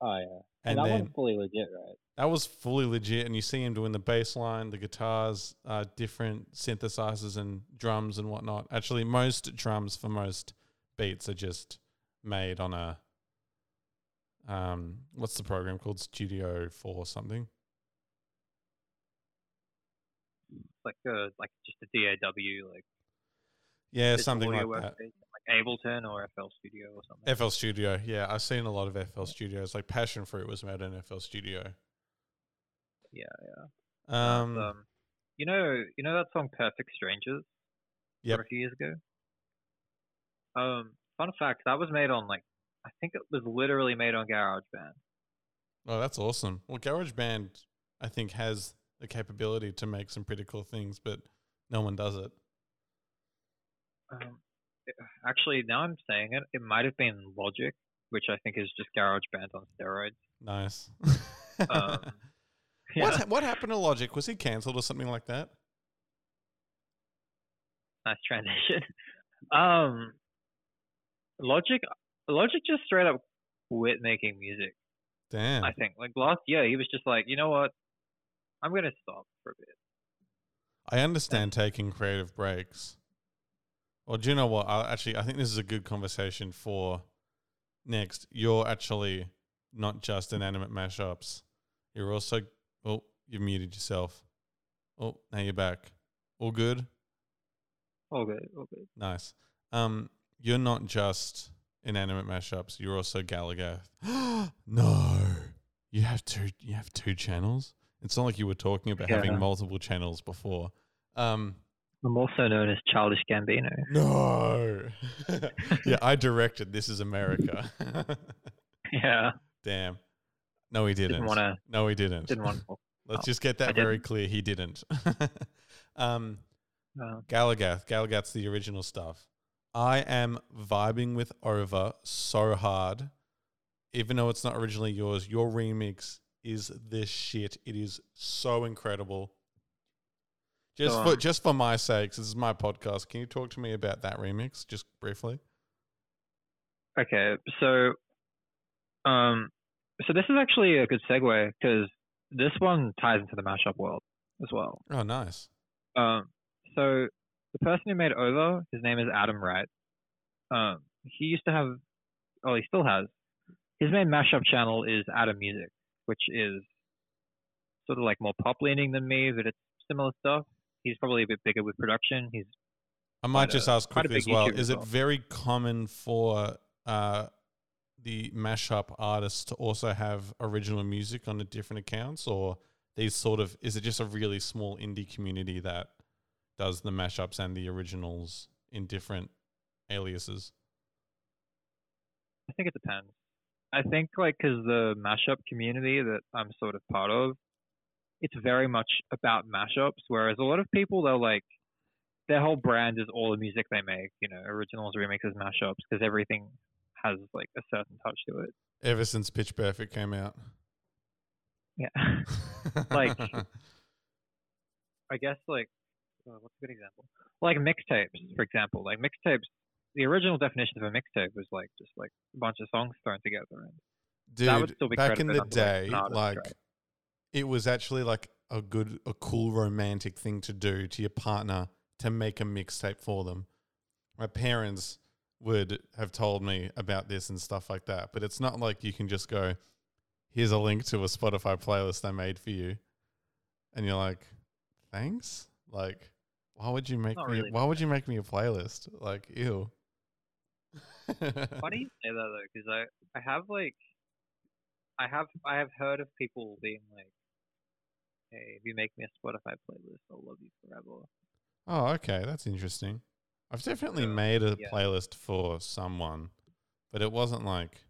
oh yeah, And that then one's fully legit, right? that was fully legit, and you see him doing the bass line, the guitars, uh, different synthesizers and drums and whatnot. Actually, most drums for most beats are just made on a um, what's the program called? Studio Four or something. Like a like just a DAW like Yeah, something like that. like Ableton or FL Studio or something. FL Studio. Yeah, I've seen a lot of FL Studios. Like Passion Fruit was made in FL Studio. yeah, yeah. Um, um, you know, you know that song "Perfect Strangers" from a few years ago. Um, fun fact: that was made on like I think it was literally made on GarageBand. oh, that's awesome. Well, GarageBand, I think, has the capability to make some pretty cool things, but no one does it. Um, actually, now I'm saying it, it might have been Logic, which I think is just GarageBand on steroids. Nice. Um, What yeah, ha- what happened to Logic? Was he cancelled or something like that? nice transition. um, Logic, Logic just straight up quit making music. Damn. I think like last year he was just like, you know what, I'm gonna stop for a bit. I understand taking creative breaks. Well, do you know what? I actually I think this is a good conversation for next. You're actually not just inanimate mashups. You're also oh, you've muted yourself. Oh, now you're back. All good? All good, all good. Nice. Um, you're not just inanimate mashups. You're also Galagath. no, you have two. You have two channels. It's not like you were talking about having multiple channels before. Um, I'm also known as Childish Gambino. no. yeah, I directed. This is America. yeah, Damn. No, he didn't. didn't want to, no, he didn't. didn't want to. Let's oh, just get that I very didn't. clear. He didn't. um, Uh, Galagath. Galagath's the original stuff. I am vibing with Over so hard. Even though it's not originally yours, your remix is the shit. It is so incredible. Just for just for my sakes, this is my podcast. Can you talk to me about that remix just briefly? okay, so, um, so this is actually a good segue because this one ties into the mashup world as well. Oh, nice. Um, so the person who made Over, his name is Adam Wright. Um, he used to have, oh, he still has. His main mashup channel is Adam Music, which is sort of like more pop leaning than me, but it's similar stuff. He's probably a bit bigger with production. He's I might just a- ask quickly as well. Is it well. very common for uh, the mashup artists to also have original music on the different accounts, or these sort of is it just a really small indie community that does the mashups and the originals in different aliases? I think it depends. I think like because the mashup community that I'm sort of part of, it's very much about mashups. Whereas a lot of people, they're like, their whole brand is all the music they make. You know, originals, remixes, mashups, because everything has like a certain touch to it. Ever since Pitch Perfect came out, Yeah. Like- I guess like, uh, what's a good example? Like mixtapes, for example. Like mixtapes, the original definition of a mixtape was like just like a bunch of songs thrown together. And That would dude, still be back in the day, like right? it was actually like a good, a cool romantic thing to do to your partner to make a mixtape for them. My parents would have told me about this and stuff like that. But it's not like you can just go, here's a link to a Spotify playlist I made for you. And you're like, thanks? Like, why would you make Not me really why would you make me a playlist? Like, ew. Funny you say that though, because I I have like I have I have heard of people being like, "Hey, if you make me a Spotify playlist, I'll love you forever." Oh, okay, that's interesting. I've definitely So, made a yeah. playlist for someone, but it wasn't like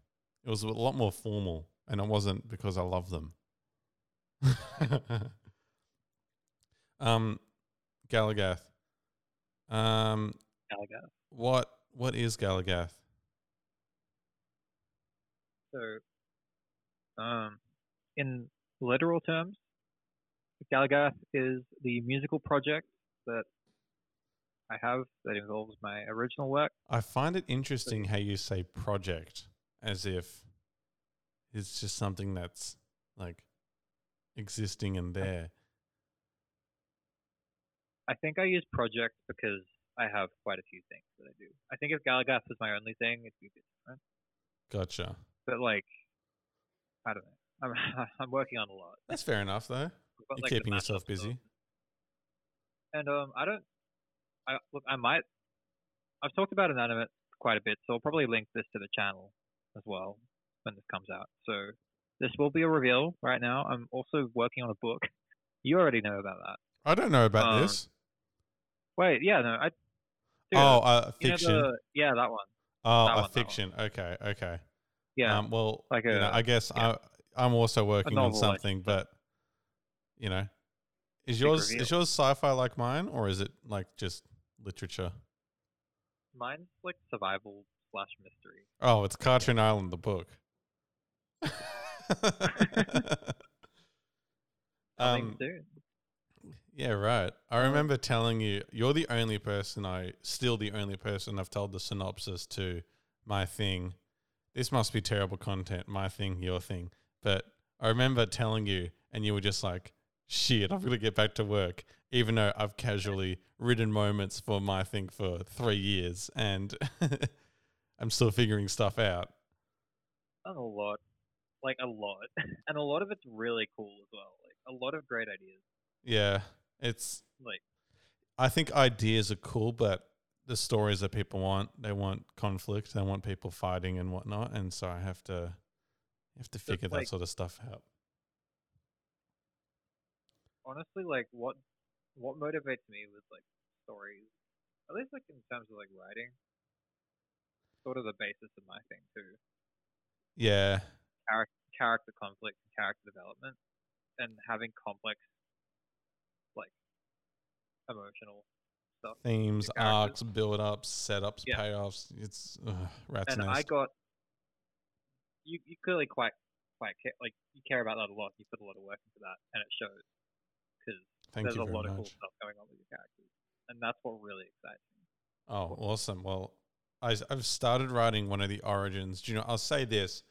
it was a lot more formal, and it wasn't because I love them. um, Galagath. Um, Galagath. what what is Galagath? So, um, in literal terms, Galagath is the musical project that I have that involves my original work. I find it interesting how you say project as if it's just something that's like existing and there. I think I use project because I have quite a few things that I do. I think if Galagath was my only thing, it'd be a bit different. Gotcha. But like, I don't know. I'm I'm working on a lot. That's fair enough, though. Got, You're like, keeping yourself mashup stuff. busy. And um, I don't. I look. I might. I've talked about inanimate quite a bit, so I'll probably link this to the channel as well when this comes out. So this will be a reveal right now. I'm also working on a book. You already know about that. I don't know about Um, this. Wait, yeah, no, I. dude, oh, uh, you know fiction. the- yeah, that one. oh, that a one. fiction. Okay, okay. Yeah, Um, well, like you know, a- I guess yeah. I I'm also working on something, so- but you know, is yours reveal. is yours sci-fi like mine, or is it like just literature? mine's like survival slash mystery. Oh, it's Cartoon Island, the book. Um, soon. yeah, right. I remember telling you you're the only person I still the only person I've told the synopsis to my thing. This must be terrible content, my thing, your thing. But I remember telling you and you were just like, shit, I've got to get back to work. Even though I've casually written moments for my thing for three years and I'm still figuring stuff out. A lot, like a lot, and a lot of it's really cool as well. Like a lot of great ideas. Yeah. It's Like I think ideas are cool, but the stories that people want, they want conflict, they want people fighting and whatnot, and so I have to have to figure that sort of stuff out. honestly, like what what motivates me with like stories, at least like in terms of like writing, sort of the basis of my thing too. Yeah, Character conflict and character development, and having complex, like, emotional stuff. themes, arcs, build ups, setups, Yeah. payoffs. It's ugh, rat's and nest. I got you. You clearly quite quite care, like you care about that a lot. You put a lot of work into that, and it shows because there's you a lot of cool much. stuff going on with your characters, and that's what really excites me. Oh, awesome. Well, I've started writing one of the origins. Do you know, I'll say this.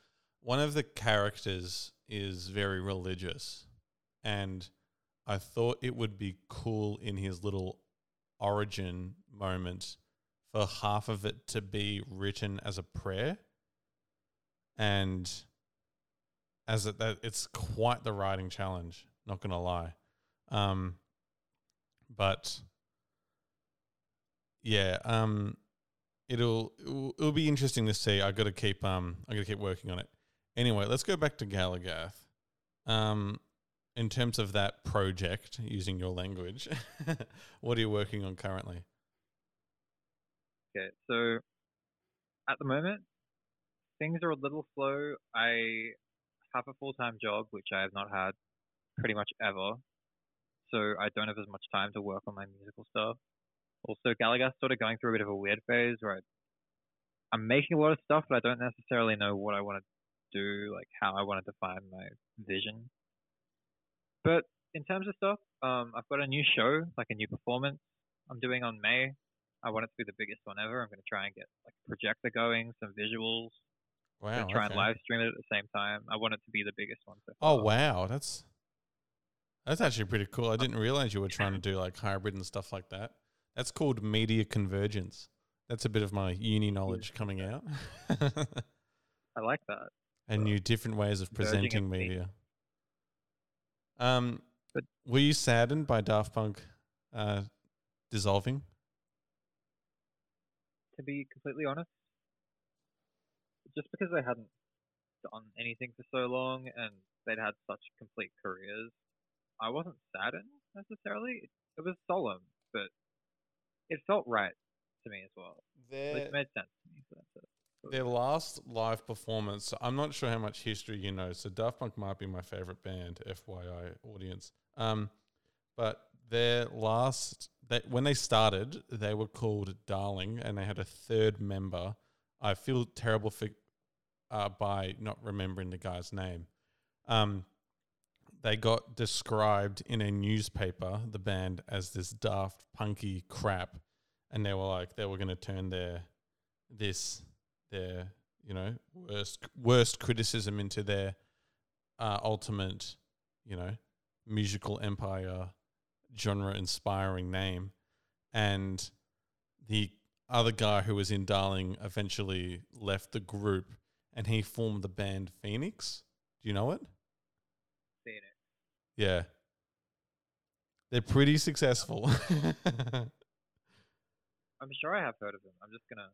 One of the characters is very religious. And I thought it would be cool in his little origin moment for half of it to be written as a prayer. And as it, that, it's quite the writing challenge, not to lie. Um, but yeah, um, it'll, it'll be interesting to see. I got to keep um I got to keep working on it. Anyway, let's go back to Galagath. Um, in terms of that project, using your language, what are you working on currently? Okay, so at the moment, things are a little slow. I have a full time job, which I have not had pretty much ever. So I don't have as much time to work on my musical stuff. Also, Galagath's sort of going through a bit of a weird phase where I, I'm making a lot of stuff, but I don't necessarily know what I want to do, like how I want to define my vision. But in terms of stuff, um, I've got a new show, like a new performance I'm doing on May. I want it to be the biggest one ever. I'm going to try and get like a projector going, some visuals. I'm Wow. going to try and okay. live stream it at the same time. I want it to be the biggest one. So Oh wow, that's that's actually pretty cool. I didn't realize you were trying to do like hybrid and stuff like that. That's called media convergence. That's a bit of my uni knowledge coming out. I like that. and new different ways of presenting and media. Um, But- were you saddened by Daft Punk uh, dissolving? To be completely honest, just because they hadn't done anything for so long and they'd had such complete careers, I wasn't saddened necessarily. It, it was solemn, but it felt right to me as well. Their, it made sense to me. So that's it. Their last live performance, I'm not sure how much history you know, so Daft Punk might be my favorite band, FYI audience. Um, but their last, when they started, they were called Darling, and they had a third member. I feel terrible for uh, by not remembering the guy's name. Um, they got described in a newspaper, the band, as this daft punky crap, and they were like they were going to turn their this their you know worst worst criticism into their uh, ultimate you know musical empire genre inspiring name, and the other guy who was in Darling eventually left the group, and he formed the band Phoenix. Do you know it? Seeing it. Yeah. They're pretty successful. I'm sure I have heard of them. I'm just gonna.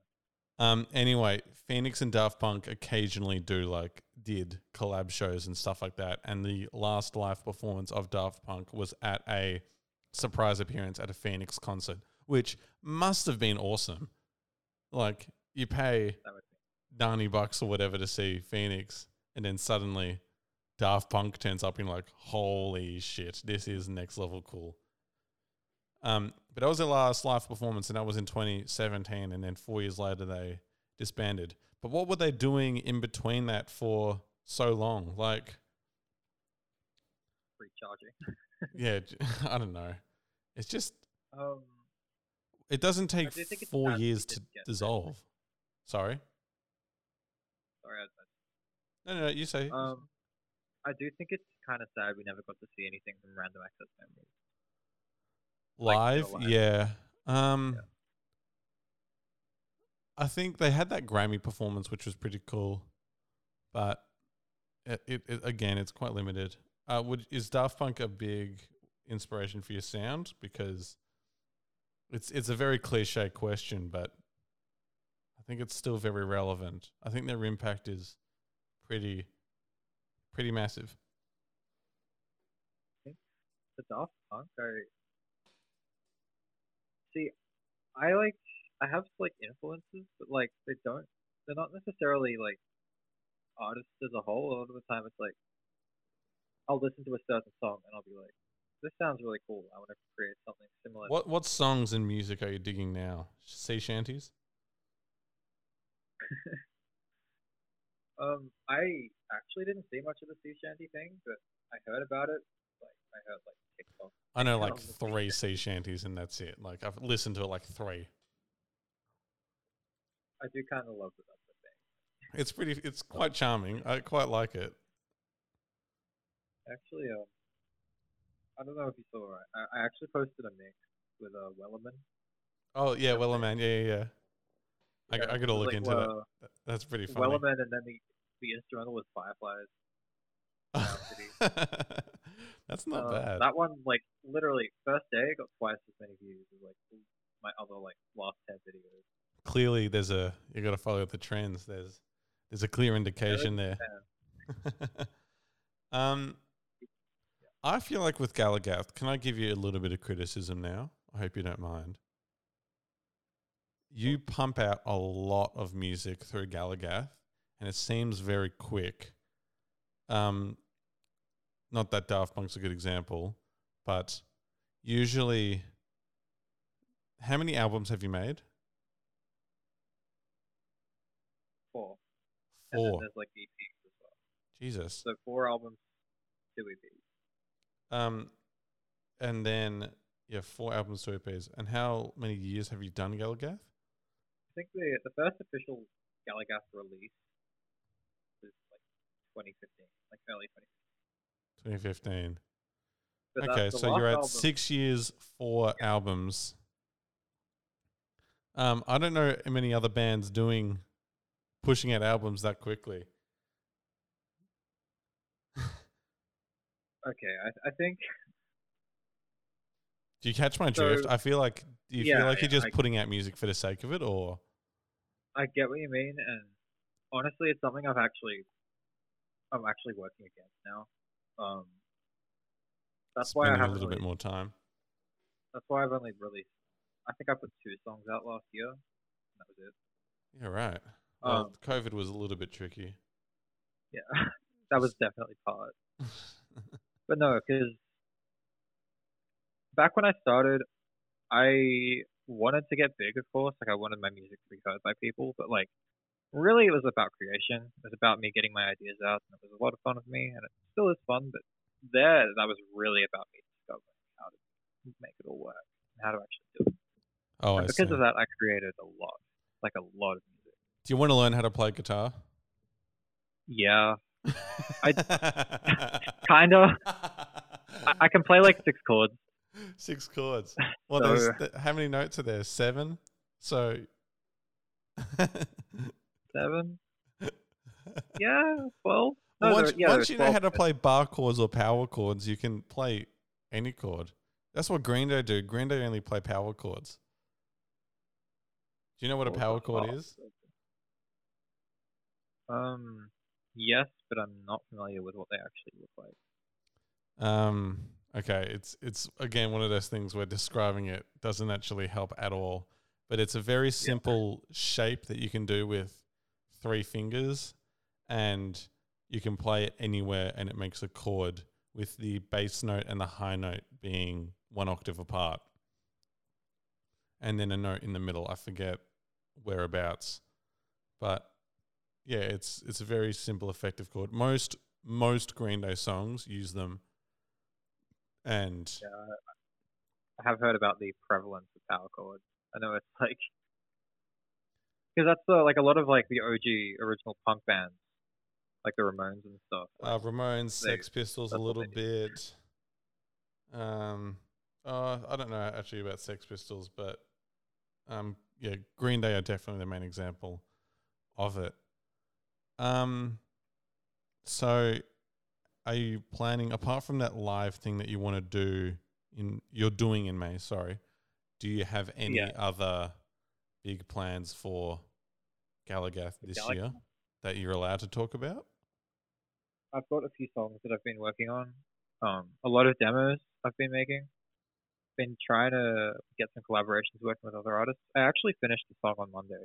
Um anyway, Phoenix and Daft Punk occasionally do like did collab shows and stuff like that. And the last live performance of Daft Punk was at a surprise appearance at a Phoenix concert, which must have been awesome. Like you pay 90 bucks or whatever to see Phoenix and then suddenly Daft Punk turns up and like, holy shit, this is next level cool. Um, but that was their last live performance and that was in 2017 and then four years later they disbanded. But what were they doing in between that for so long? Like, Free charging. yeah, I don't know. It's just, Um, it doesn't take do think it's four years to that. dissolve. Sorry. sorry. I, No, no, no, you say. I, um, I do think it's kind of sad we never got to see anything from Random Access Memories. Like, live, still live. yeah. Um, Yeah. I think they had that Grammy performance, which was pretty cool, but it, it, it again, it's quite limited. Uh, would is Daft Punk a big inspiration for your sound? Because it's it's a very cliche question, but I think it's still very relevant. I think their impact is pretty pretty massive. The Daft Punk, I see. I like. I have like influences, but like they don't. They're not necessarily like artists as a whole. A lot of the time, it's like I'll listen to a certain song and I'll be like, "This sounds really cool. I want to create something similar." What what songs and music are you digging now? Sea shanties. Um, I actually didn't see much of the sea shanty thing, but I heard about it. Like I heard like TikTok. I know like three sea shanties and that's it. Like I've listened to it like three. I do kind of love the Dubstep thing. It's pretty. It's quite charming. I quite like it. Actually, um, I don't know if you saw it. I, I actually posted a mix with uh, Wellerman. Oh yeah, Wellerman. Yeah, yeah. yeah. I, Yeah, I got to look like, into that. uh, That- That's pretty funny. Wellerman, and then the the instrumental was Fireflies. That's not Uh, bad. That one, like, literally first day got twice as many views as like my other like last ten videos. Clearly, there's a. You got to follow the trends. There's there's a clear indication there. um, I feel like with Galagath, can I give you a little bit of criticism now? I hope you don't mind. You pump out a lot of music through Galagath, and it seems very quick. Um, not that Daft Punk's a good example, but usually, how many albums have you made? Four. And Four. there's like EPs as well. Jesus. So four albums, two EPs. Um, and then yeah, four albums, two EPs. And how many years have you done Galagath? I think the the first official Galagath release was like 2015, like early 2015. 2015. But okay, so you're at album- six years, four albums. Um, I don't know many other bands doing pushing out albums that quickly. Okay, I, I think Do you catch my So- drift? I feel like do you Yeah, feel like you're just I- putting out music for the sake of it, or I get what you mean, and honestly, it's something I've actually, I'm actually working against now. Um, that's why I have a little really, bit more time? That's why I've only released. I think I put two songs out last year. and That was it. Yeah, right. Well, Um, COVID was a little bit tricky. Yeah, that was definitely part. But no, because back when I started, I wanted to get big, of course. Like I wanted my music to be heard by people, but like really, it was about creation. It was about me getting my ideas out, and it was a lot of fun with me, and it still is fun. But there, that was really about me discovering how to make it all work, and how to actually do it. oh, I And because see. of that, I created a lot, like a lot of music. Do you want to learn how to play guitar? Yeah, I kinda. I, I can play like six chords. Six chords. Well, there's th- how many notes are there? Seven. So. Seven. Yeah, twelve. No, once there- yeah, once you know how to play bar chords or power chords, you can play any chord. That's what Green Day do. Green Day only play power chords. Do you know what a power chord is? Um, yes, but I'm not familiar with what they actually look like. Um, okay, it's it's again one of those things where describing it doesn't actually help at all. But it's a very simple shape that you can do with three fingers, and you can play it anywhere, and it makes a chord with the bass note and the high note being one octave apart, and then a note in the middle. I forget whereabouts, but yeah, it's it's a very simple, effective chord. Most most Green Day songs use them, and Yeah, I have heard about the prevalence of power chords. I know it's like because that's uh, like a lot of like the OG original punk bands, like the Ramones and stuff. uh, Like, Ramones, they- Sex Pistols, a little bit. Um, uh, I don't know actually about Sex Pistols, but um, yeah, Green Day are definitely the main example of it. Um, so are you planning apart from that live thing that you want to do in you're doing in May? Sorry, do you have any Yeah. other big plans for Galagath this Galagath? year that you're allowed to talk about? I've got a few songs that I've been working on. Um, a lot of demos I've been making. Been trying to get some collaborations working with other artists. I actually finished the song on Monday,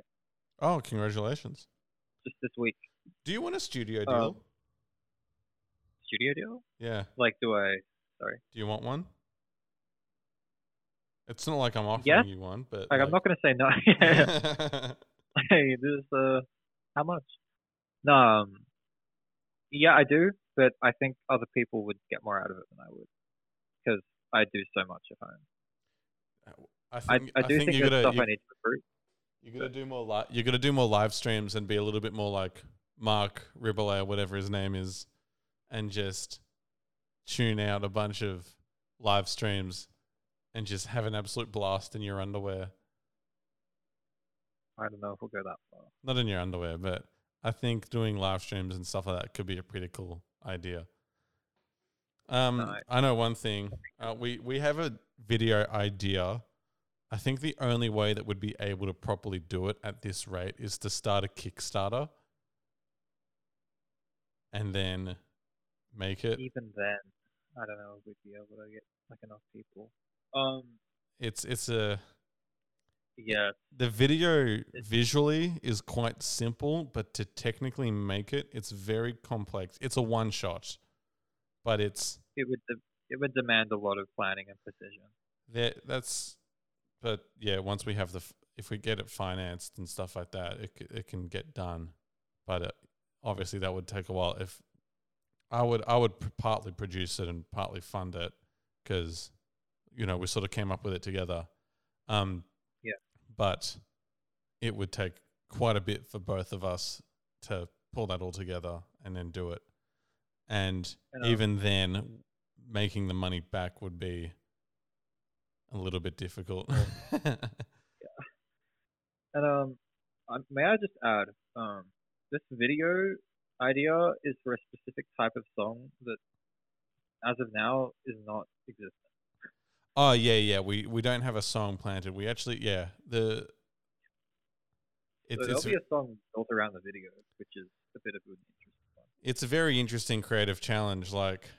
Oh, congratulations! just this week. Do you want a studio deal? Um, Studio deal? yeah. Like, do I? Sorry. Do you want one? It's not like I'm offering Yes. you one, but Like, I'm not gonna say no. hey, this uh, how much? No, um, yeah, I do, but I think other people would get more out of it than I would, because I do so much at home. I I, think I do think, you there's gotta stuff you, I need to recruit. you gotta do more li- you gotta do more live streams and be a little bit more like Mark Ribble or whatever his name is, and just tune out a bunch of live streams and just have an absolute blast in your underwear. I don't know if we'll go that far. Not in your underwear, but I think doing live streams and stuff like that could be a pretty cool idea. Um, Nice. I know one thing. Uh, we we have a video idea. I think the only way that would be able to properly do it at this rate is to start a Kickstarter and then make it. Even then, I don't know if we'd be able to get like enough people. Um, It's it's a yeah, the video visually is quite simple, but to technically make it, it's very complex. It's a one shot, but it's it would de- it would demand a lot of planning and precision. that that's. But yeah, once we have the, f- if we get it financed and stuff like that, it c- it can get done. But it, obviously, that would take a while. If I would, I would partly produce it and partly fund it because you know we sort of came up with it together. Um, Yeah. But it would take quite a bit for both of us to pull that all together and then do it. And And, um, even then, making the money back would be a little bit difficult. And um, um, may I just add, um, this video idea is for a specific type of song that, as of now, is not existent. Oh yeah, yeah. We we don't have a song planted. We actually yeah the. It's, so there'll it's, be a song built around the video, which is a bit of an interesting one. it's a very interesting creative challenge. Like,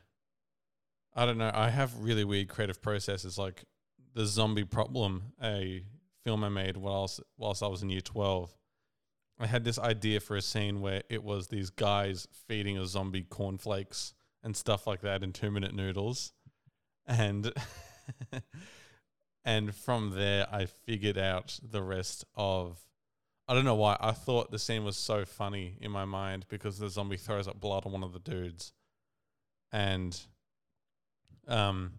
I don't know. I have really weird creative processes. Like the zombie problem, a film I made whilst whilst I was in year twelve. I had this idea for a scene where it was these guys feeding a zombie cornflakes and stuff like that in two minute noodles, and and from there I figured out the rest of. I don't know why I thought the scene was so funny in my mind because the zombie throws up blood on one of the dudes, and um,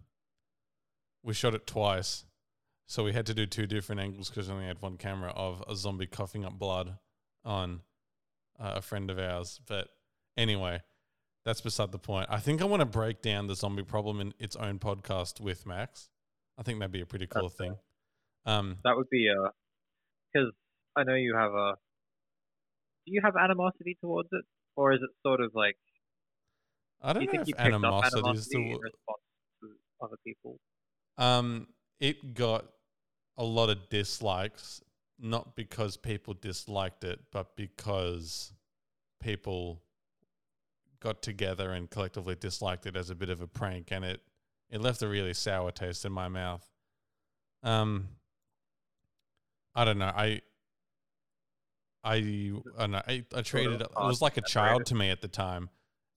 we shot it twice, so we had to do two different angles because we only had one camera of a zombie coughing up blood on uh, a friend of ours. But anyway, that's beside the point. I think I want to break down the zombie problem in its own podcast with Max. I think that'd be a pretty cool That's thing. Um, That would be uh, because I know you have a. Do you have animosity towards it, or is it sort of like? I Do don't you know think if up animosity is animosity the in response to other people? Um, it got a lot of dislikes, not because people disliked it, but because people got together and collectively disliked it as a bit of a prank, and it it left a really sour taste in my mouth. Um, I don't know. I. I, I don't know. I, I treated it. Was like a child to me at the time.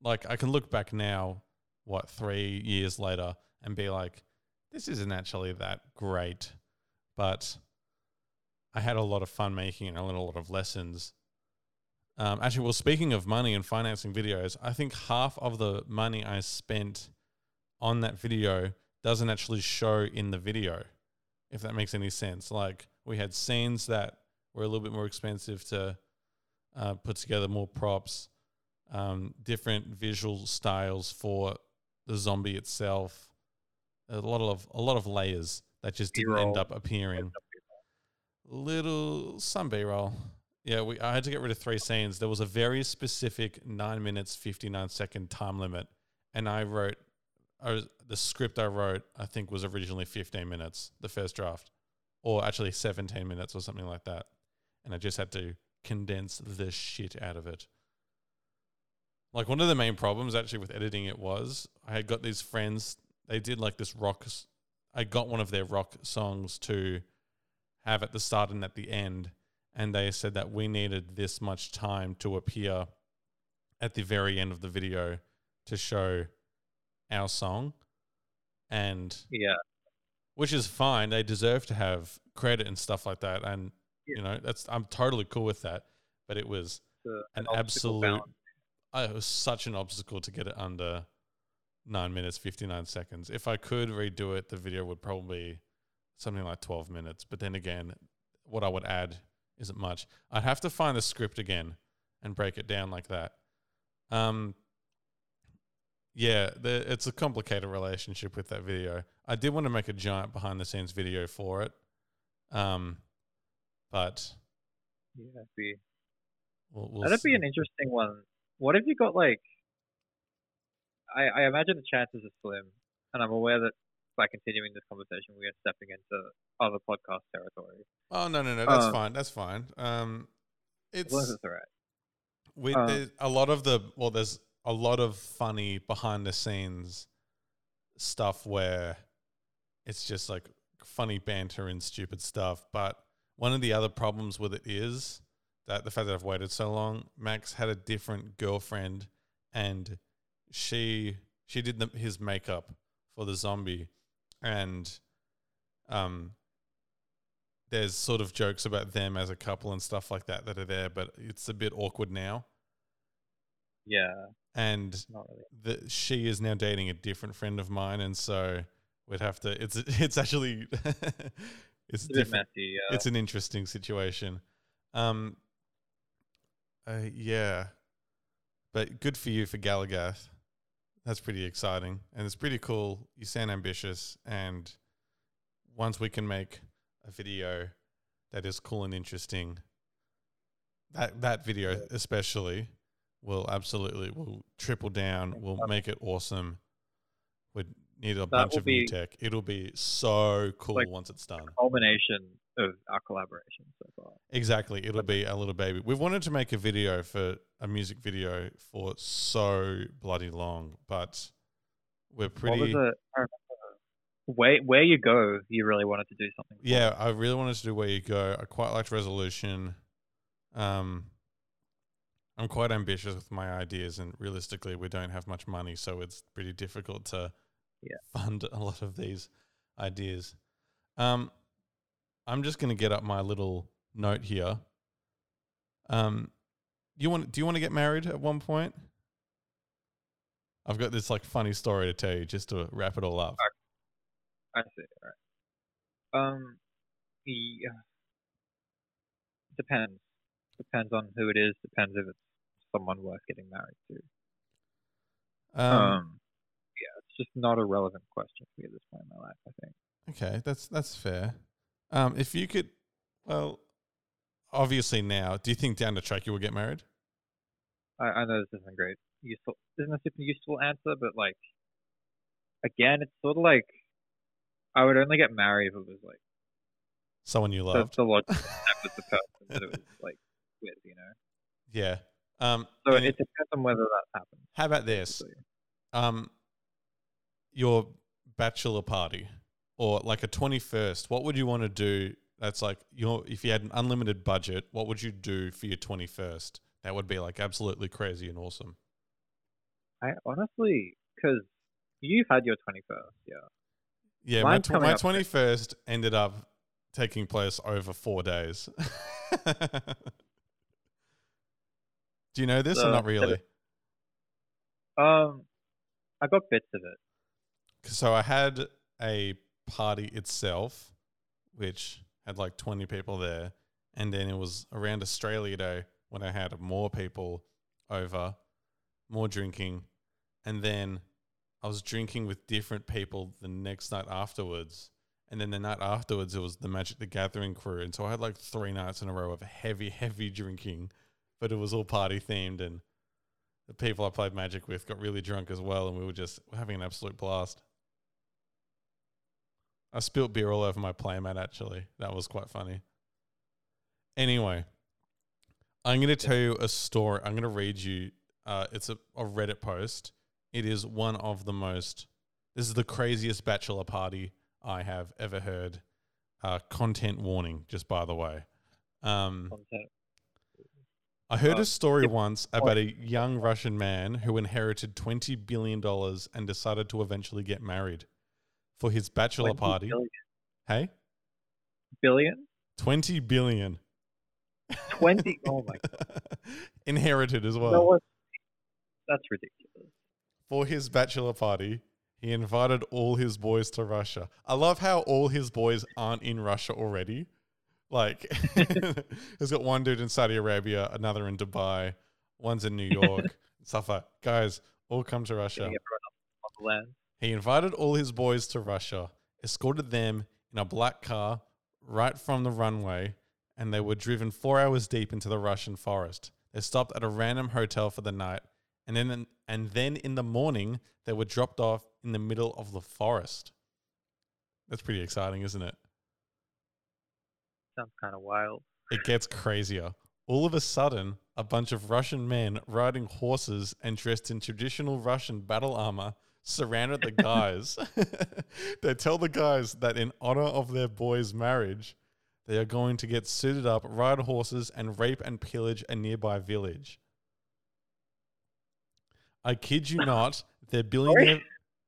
Like I can look back now, what three years later, and be like, this isn't actually that great, but I had a lot of fun making it. I learned a lot of lessons. Um, actually, well, speaking of money and financing videos, I think half of the money I spent on that video doesn't actually show in the video, if that makes any sense. Like we had scenes that were a little bit more expensive to uh, put together, more props, um, different visual styles for the zombie itself a lot of a lot of layers that just didn't end up appearing. Little some B roll. Yeah, we I had to get rid of three scenes. There was a very specific nine minutes fifty nine second time limit, and I wrote I was, the script I wrote. I think was originally fifteen minutes, the first draft, or actually seventeen minutes or something like that, and I just had to condense the shit out of it. Like one of the main problems actually with editing it was I had got these friends. They did like this rock. I got one of their rock songs to have at the start and at the end, and they said that we needed this much time to appear at the very end of the video to show our song, and Yeah, which is fine. They deserve to have credit and stuff like that, and Yeah. you know that's I'm totally cool with that. But it was an obstacle absolute. I, it was such an obstacle to get it under nine minutes, 59 seconds. If I could redo it, the video would probably be something like 12 minutes. But then again, what I would add isn't much. I'd have to find the script again and break it down like that. Um, yeah, the, it's a complicated relationship with that video. I did want to make a giant behind the scenes video for it. Um, but Yeah, that'd be we'll, we'll that'd be an interesting one. What if you got like? I I imagine the chances are slim, and I'm aware that by continuing this conversation, we are stepping into other podcast territory. Oh no no no that's Uh, fine that's fine. Um, As long as it's it's alright. with uh, a lot of the well, there's a lot of funny behind the scenes stuff where it's just like funny banter and stupid stuff. But one of the other problems with it is that the fact that I've waited so long. Max had a different girlfriend, and she she did the, his makeup for the zombie, and um, there's sort of jokes about them as a couple and stuff like that that are there, but it's a bit awkward now. Yeah, And really. the, she is now dating a different friend of mine, and so we'd have to. It's it's actually it's It's different. messy. Yeah. It's an interesting situation. Um. Uh, yeah, but good for you for Galagath. That's pretty exciting, and it's pretty cool. You sound ambitious, and once we can make a video that is cool and interesting, that that video especially will absolutely will triple down. We'll make it awesome. We need a bunch will of new tech. It'll be so cool Like- once it's done. Culmination of our collaboration so far. Exactly. It'll be a little baby. We've wanted to make a video for a music video for so bloody long, but we're What was pretty. Where where you go, you really wanted to do something. Yeah, I really wanted to do where you go. I quite liked resolution. Um, I'm quite ambitious with my ideas, and realistically, we don't have much money, so it's pretty difficult to Yeah. fund a lot of these ideas. Um, I'm just going to get up my little note here. Um, you want? Do you want to get married at one point? I've got this like funny story to tell you, just to wrap it all up. I see. All right. Um, yeah. Depends. Depends on who it is. Depends if it's someone worth getting married to. Um, Um, yeah, it's just not a relevant question for me at this point in my life. I think. Okay, that's that's fair. Um, if you could, well, obviously now, do you think down the track you will get married? I, I know this isn't great. Useful isn't a super useful answer, but like, again, it's sort of like I would only get married if it was like Someone you the, loved? the logical step with the person that it was like with, you know. yeah. Um, So it depends on whether that happens. how about this? Um, your bachelor party or like a twenty first. What would you want to do? That's like your if you had an unlimited budget. What would you do for your twenty first? That would be like absolutely crazy and awesome. I honestly, because you've had your 21st, yeah. Yeah, my tw- my up twenty first ended up taking place over four days. Do you know this or not really? Um, I got bits of it. So I had a party itself, which had like twenty people there, and then it was around Australia Day when I had more people over, more drinking, and then I was drinking with different people the next night afterwards. And then the night afterwards, it was the Magic the Gathering crew. And so I had like three nights in a row of heavy, heavy drinking, but it was all party themed. And the people I played Magic with got really drunk as well. And we were just having an absolute blast. I spilt beer all over my playmat, actually. That was quite funny. Anyway, I'm going to tell you a story. I'm going to read you. Uh, it's a, a Reddit post. It is one of the most. This is the craziest bachelor party I have ever heard. Uh, content warning, just by the way. Um, I heard Uh, a story once about a young Russian man who inherited $20 billion and decided to eventually get married for his bachelor party. Billion? Hey? billion? 20 billion. 20? Oh my god. Inherited as well. That was, that's ridiculous. for his bachelor party, he invited all his boys to Russia. I love how all his boys aren't in Russia already. Like, he's got one dude in Saudi Arabia, another in Dubai, one's in New York, stuff like guys, all come to Russia. Getting everyone on the land. He invited all his boys to Russia, escorted them in a black car right from the runway, and they were driven four hours deep into the Russian forest. They stopped at a random hotel for the night, and then and then in the morning they were dropped off in the middle of the forest. That's pretty exciting, isn't it? Sounds kind of wild. It gets crazier. All of a sudden, a bunch of Russian men riding horses and dressed in traditional Russian battle armor surrounded the guys. they tell the guys that in honor of their boy's marriage, they are going to get suited up, ride horses, and rape and pillage a nearby village. I kid you not, their billionaire.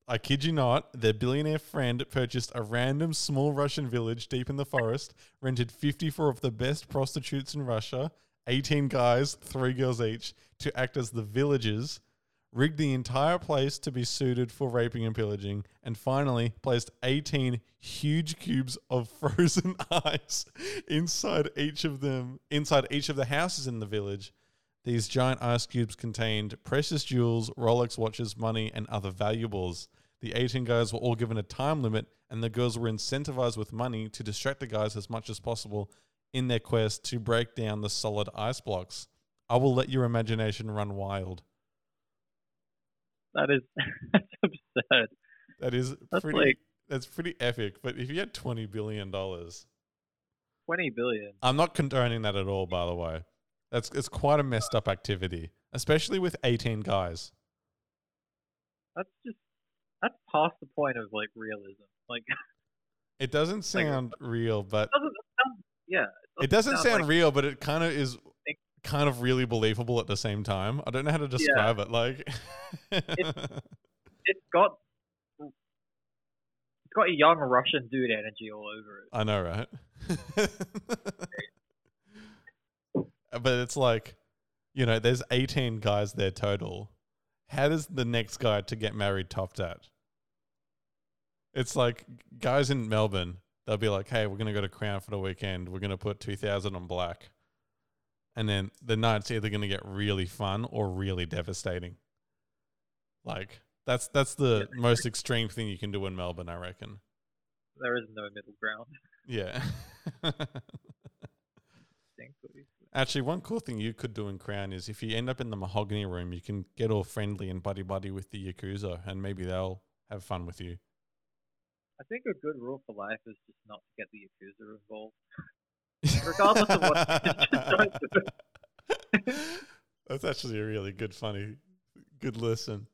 I kid you not, their billionaire friend purchased a random small Russian village deep in the forest, rented 54 of the best prostitutes in Russia, 18 guys, 3 girls each, to act as the villagers, rigged the entire place to be suited for raping and pillaging, and finally placed 18 huge cubes of frozen ice inside each of them, inside each of the houses in the village. These giant ice cubes contained precious jewels, Rolex watches, money, and other valuables. The 18 guys were all given a time limit, and the girls were incentivized with money to distract the guys as much as possible in their quest to break down the solid ice blocks. I will let your imagination run wild. That is that's absurd. That is That's pretty. like that's pretty epic. But if you had twenty billion dollars, twenty billion. I'm not condoning that at all. By the way, that's it's quite a messed up activity, especially with 18 guys. That's just that's past the point of like realism. Like It doesn't Like- sound real, but doesn't sound, yeah. it doesn't sound like, real, but it kind of is kind of really believable at the same time. I don't know how to describe it. Like, it's got it's got a young Russian dude energy all over it. I know, right? but it's like, you know, there's 18 guys there total. How does the next guy to get married top that? It's like guys in Melbourne, they'll be like, hey, we're going to go to Crown for the weekend. We're going to put 2000 on black. And then the night's either going to get really fun or really devastating. Like, that's that's the most extreme thing you can do in Melbourne, I reckon. There is no middle ground. Yeah. Actually, one cool thing you could do in Crown is if you end up in the mahogany room, you can get all friendly and buddy buddy with the Yakuza, and maybe they'll have fun with you. I think a good rule for life is just not to get the Yakuza involved. Regardless of what just don't do it. That's actually a really good, funny, good listen.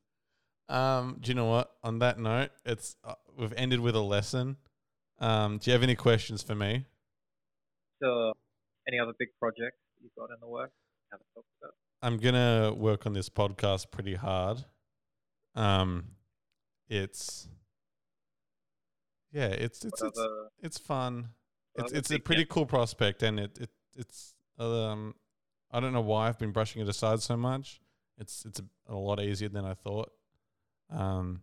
Um, do you know what? On that note, it's uh, we've ended with a lesson. Um, do you have any questions for me? So, any other big projects you've got in the works? Haven't talked about. I'm gonna work on this podcast pretty hard. Um, it's yeah, it's it's it's it's fun. It's it's a pretty cool prospect, and it, it it's um I don't know why I've been brushing it aside so much. It's it's a, a lot easier than I thought. Um,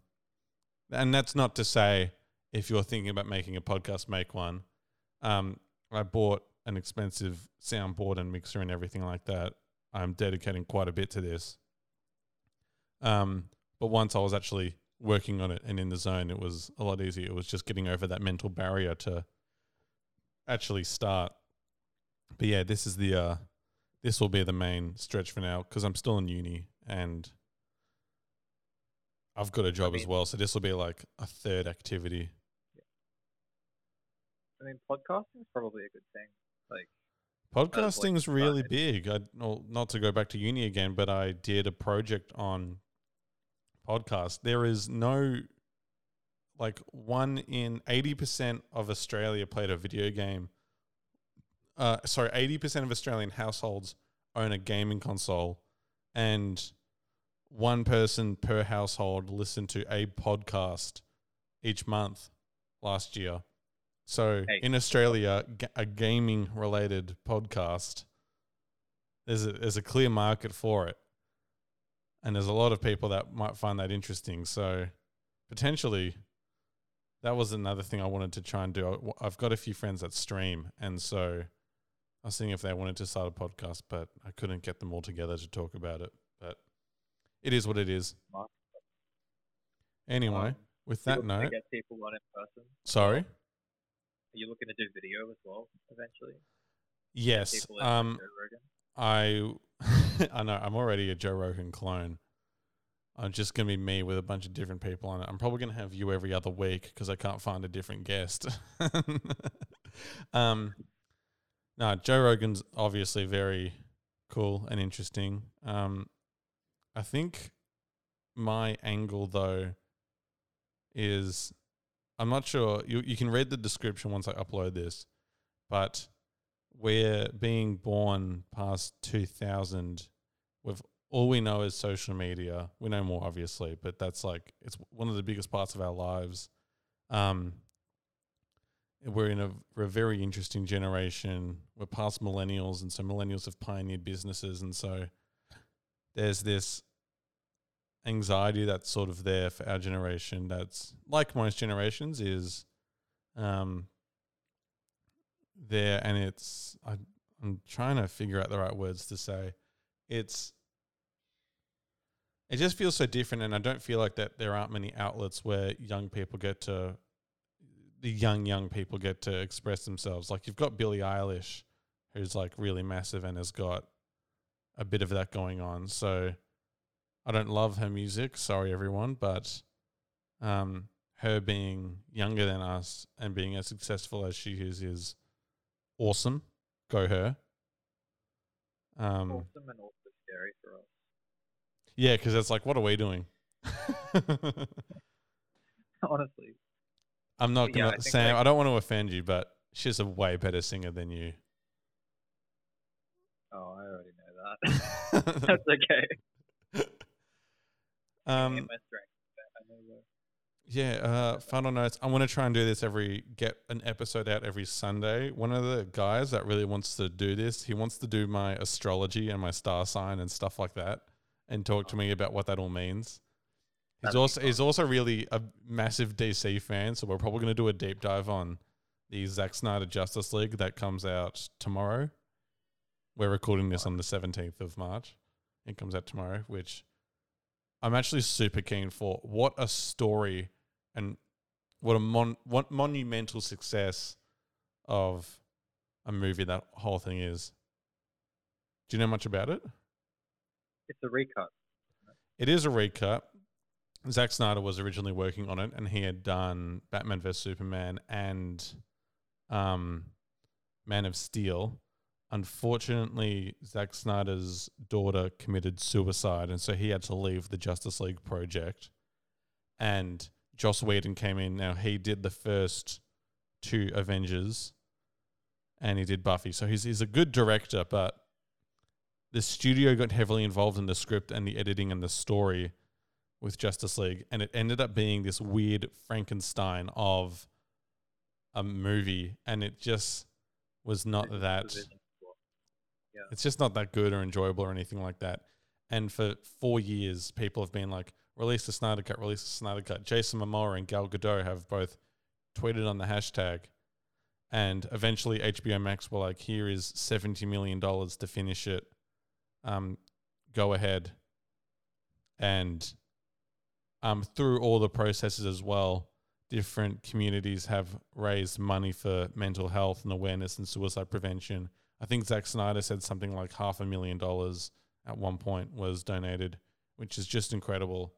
and that's not to say if you're thinking about making a podcast, make one. Um, I bought an expensive soundboard and mixer and everything like that. I'm dedicating quite a bit to this. Um, but once I was actually working on it and in the zone, it was a lot easier. It was just getting over that mental barrier to actually start. But yeah, this is the uh, this will be the main stretch for now because I'm still in uni and I've got a job as mean- well. So this will be like a third activity. I mean, podcasting is probably a good thing. Like, Podcasting's really started. big. I well, not to go back to uni again, but I did a project on podcast. There is no like one in eighty percent of Australia played a video game. Uh, sorry, eighty percent of Australian households own a gaming console, and one person per household listened to a podcast each month last year. So Hey. in Australia, a gaming related podcast, there's a, there's a clear market for it. And there's a lot of people that might find that interesting. So potentially, that was another thing I wanted to try and do. I- I've got a few friends that stream. And so I was seeing if they wanted to start a podcast, but I couldn't get them all together to talk about it. But it is what it is. Anyway, um, with that note, get people on in person. sorry. Are you looking to do video as well eventually? Yes. Um, I I know I'm already a Joe Rogan clone. I'm just gonna be me with a bunch of different people on it. I'm probably gonna have you every other week because I can't find a different guest. um, no, Joe Rogan's obviously very cool and interesting. Um, I think my angle though is I'm not sure. You you can read the description once I upload this, but we're being born past 2000 with all we know is social media. We know more obviously but that's like it's one of the biggest parts of our lives. Um we're in a, we're a very interesting generation. We're past millennials and so millennials have pioneered businesses and so there's this anxiety that's sort of there for our generation that's like most generations is um there and it's I, i'm trying to figure out the right words to say. It's it just feels so different and i don't feel like that there aren't many outlets where young people get to the young young people get to express themselves like you've got billie eilish who's like really massive and has got a bit of that going on. So I don't love her music, sorry everyone, but um, her being younger than us and being as successful as she is is awesome. Go her. Um, awesome and also scary for us. Yeah, because it's like, what are we doing? Honestly, I'm not But yeah, gonna, I think, Sam. I don't want to offend you, but she's a way better singer than you. oh, I already know that. That's okay. um, my strength. I know that. Yeah, uh, final notes. I want to try and do this every get an episode out every Sunday. One of the guys that really wants to do this, he wants to do my astrology and my star sign and stuff like that, and talk to me about what that all means. He's That'd also he's also really a massive DC fan, so we're probably going to do a deep dive on the Zack Snyder Justice League that comes out tomorrow. We're recording this on the seventeenth of March. It comes out tomorrow, which I'm actually super keen for. What a story and what a mon- what monumental success of a movie that whole thing is. Do you know much about it? It's a recut. It is a recut. Zack Snyder was originally working on it, and he had done Batman vs Superman and um, Man of Steel. Unfortunately, Zack Snyder's daughter committed suicide, and so he had to leave the Justice League project. And Joss Whedon came in. Now he did the first two Avengers, and he did Buffy. So he's he's a good director, but the studio got heavily involved in the script and the editing and the story with Justice League, and it ended up being this weird Frankenstein of a movie, and it just was not that. Squad. It's just not that good or enjoyable or anything like that. And for four years, people have been like, release the Snyder Cut, release the Snyder Cut. Jason Momoa and Gal Gadot have both tweeted on the hashtag. And eventually HBO Max were like, here is $70 million to finish it. Um, go ahead. And um, through all the processes as well, different communities have raised money for mental health and awareness and suicide prevention. I think Zack Snyder said something like half a million dollars at one point was donated, which is just incredible.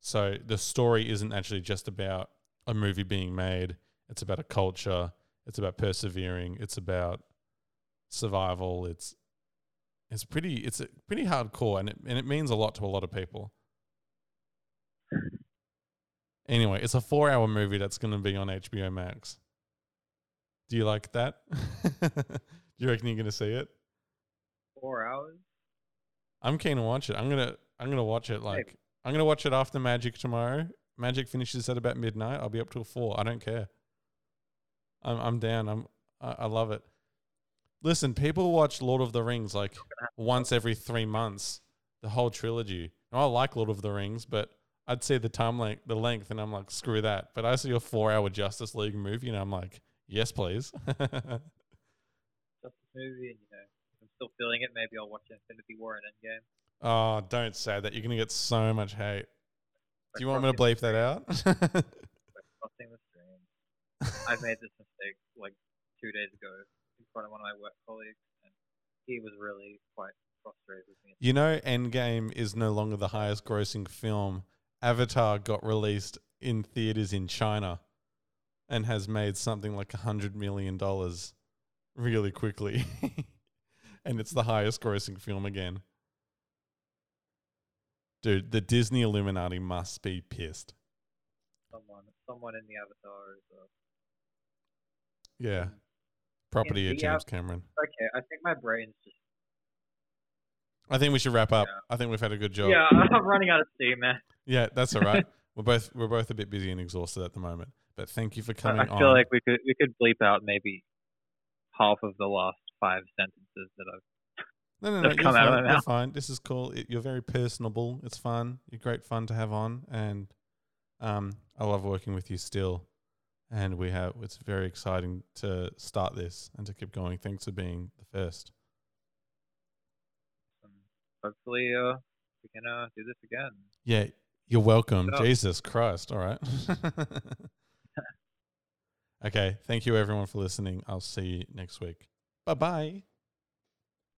So the story isn't actually just about a movie being made, it's about a culture, it's about persevering, it's about survival. It's it's pretty it's a, pretty hardcore and it and it means a lot to a lot of people. Anyway, it's a 4-hour movie that's going to be on HBO Max. Do you like that? Do you reckon you're going to see it? Four hours. I'm keen to watch it. I'm gonna I'm gonna watch it like Maybe. I'm gonna watch it after Magic tomorrow. Magic finishes at about midnight. I'll be up till four. I don't care. I'm I'm down. I'm I, I love it. Listen, people watch Lord of the Rings like once every three months, the whole trilogy. Now, I like Lord of the Rings, but I'd see the time length, the length, and I'm like, screw that. But I see a four-hour Justice League movie, and I'm like, yes, please. Justice movie, and you know, I'm still feeling it. Maybe I'll watch Infinity War and Endgame. oh, don't say that. You're gonna get so much hate. Do you want me to bleep that out? the- by crossing the stream. I made this mistake like two days ago front of one of my work colleagues, and he was really quite frustrated with me. You know, Endgame is no longer the highest grossing film. Avatar got released in theaters in China and has made something like a hundred million dollars really quickly. and it's the highest grossing film again. Dude, the Disney Illuminati must be pissed. Someone, someone in the Avatar is. Uh, Yeah. Property of James Cameron. okay, I think my brain's just. I think we should wrap up. Yeah. I think we've had a good job. Yeah, I'm running out of steam, man. Yeah, that's all right. we're both we're both a bit busy and exhausted at the moment. But thank you for coming I on. feel like we could we could bleep out maybe half of the last five sentences that I've. No, no, no. Come out of fine. my You're fine. This is cool. It, you're very personable. It's fun. You're great fun to have on, and um, I love working with you still. And we have. It's very exciting to start this and to keep going. Thanks for being the first. Hopefully, uh, we can uh do this again. Yeah, you're welcome. Jesus Christ. All right. okay. Thank you, everyone, for listening. I'll see you next week. Bye bye.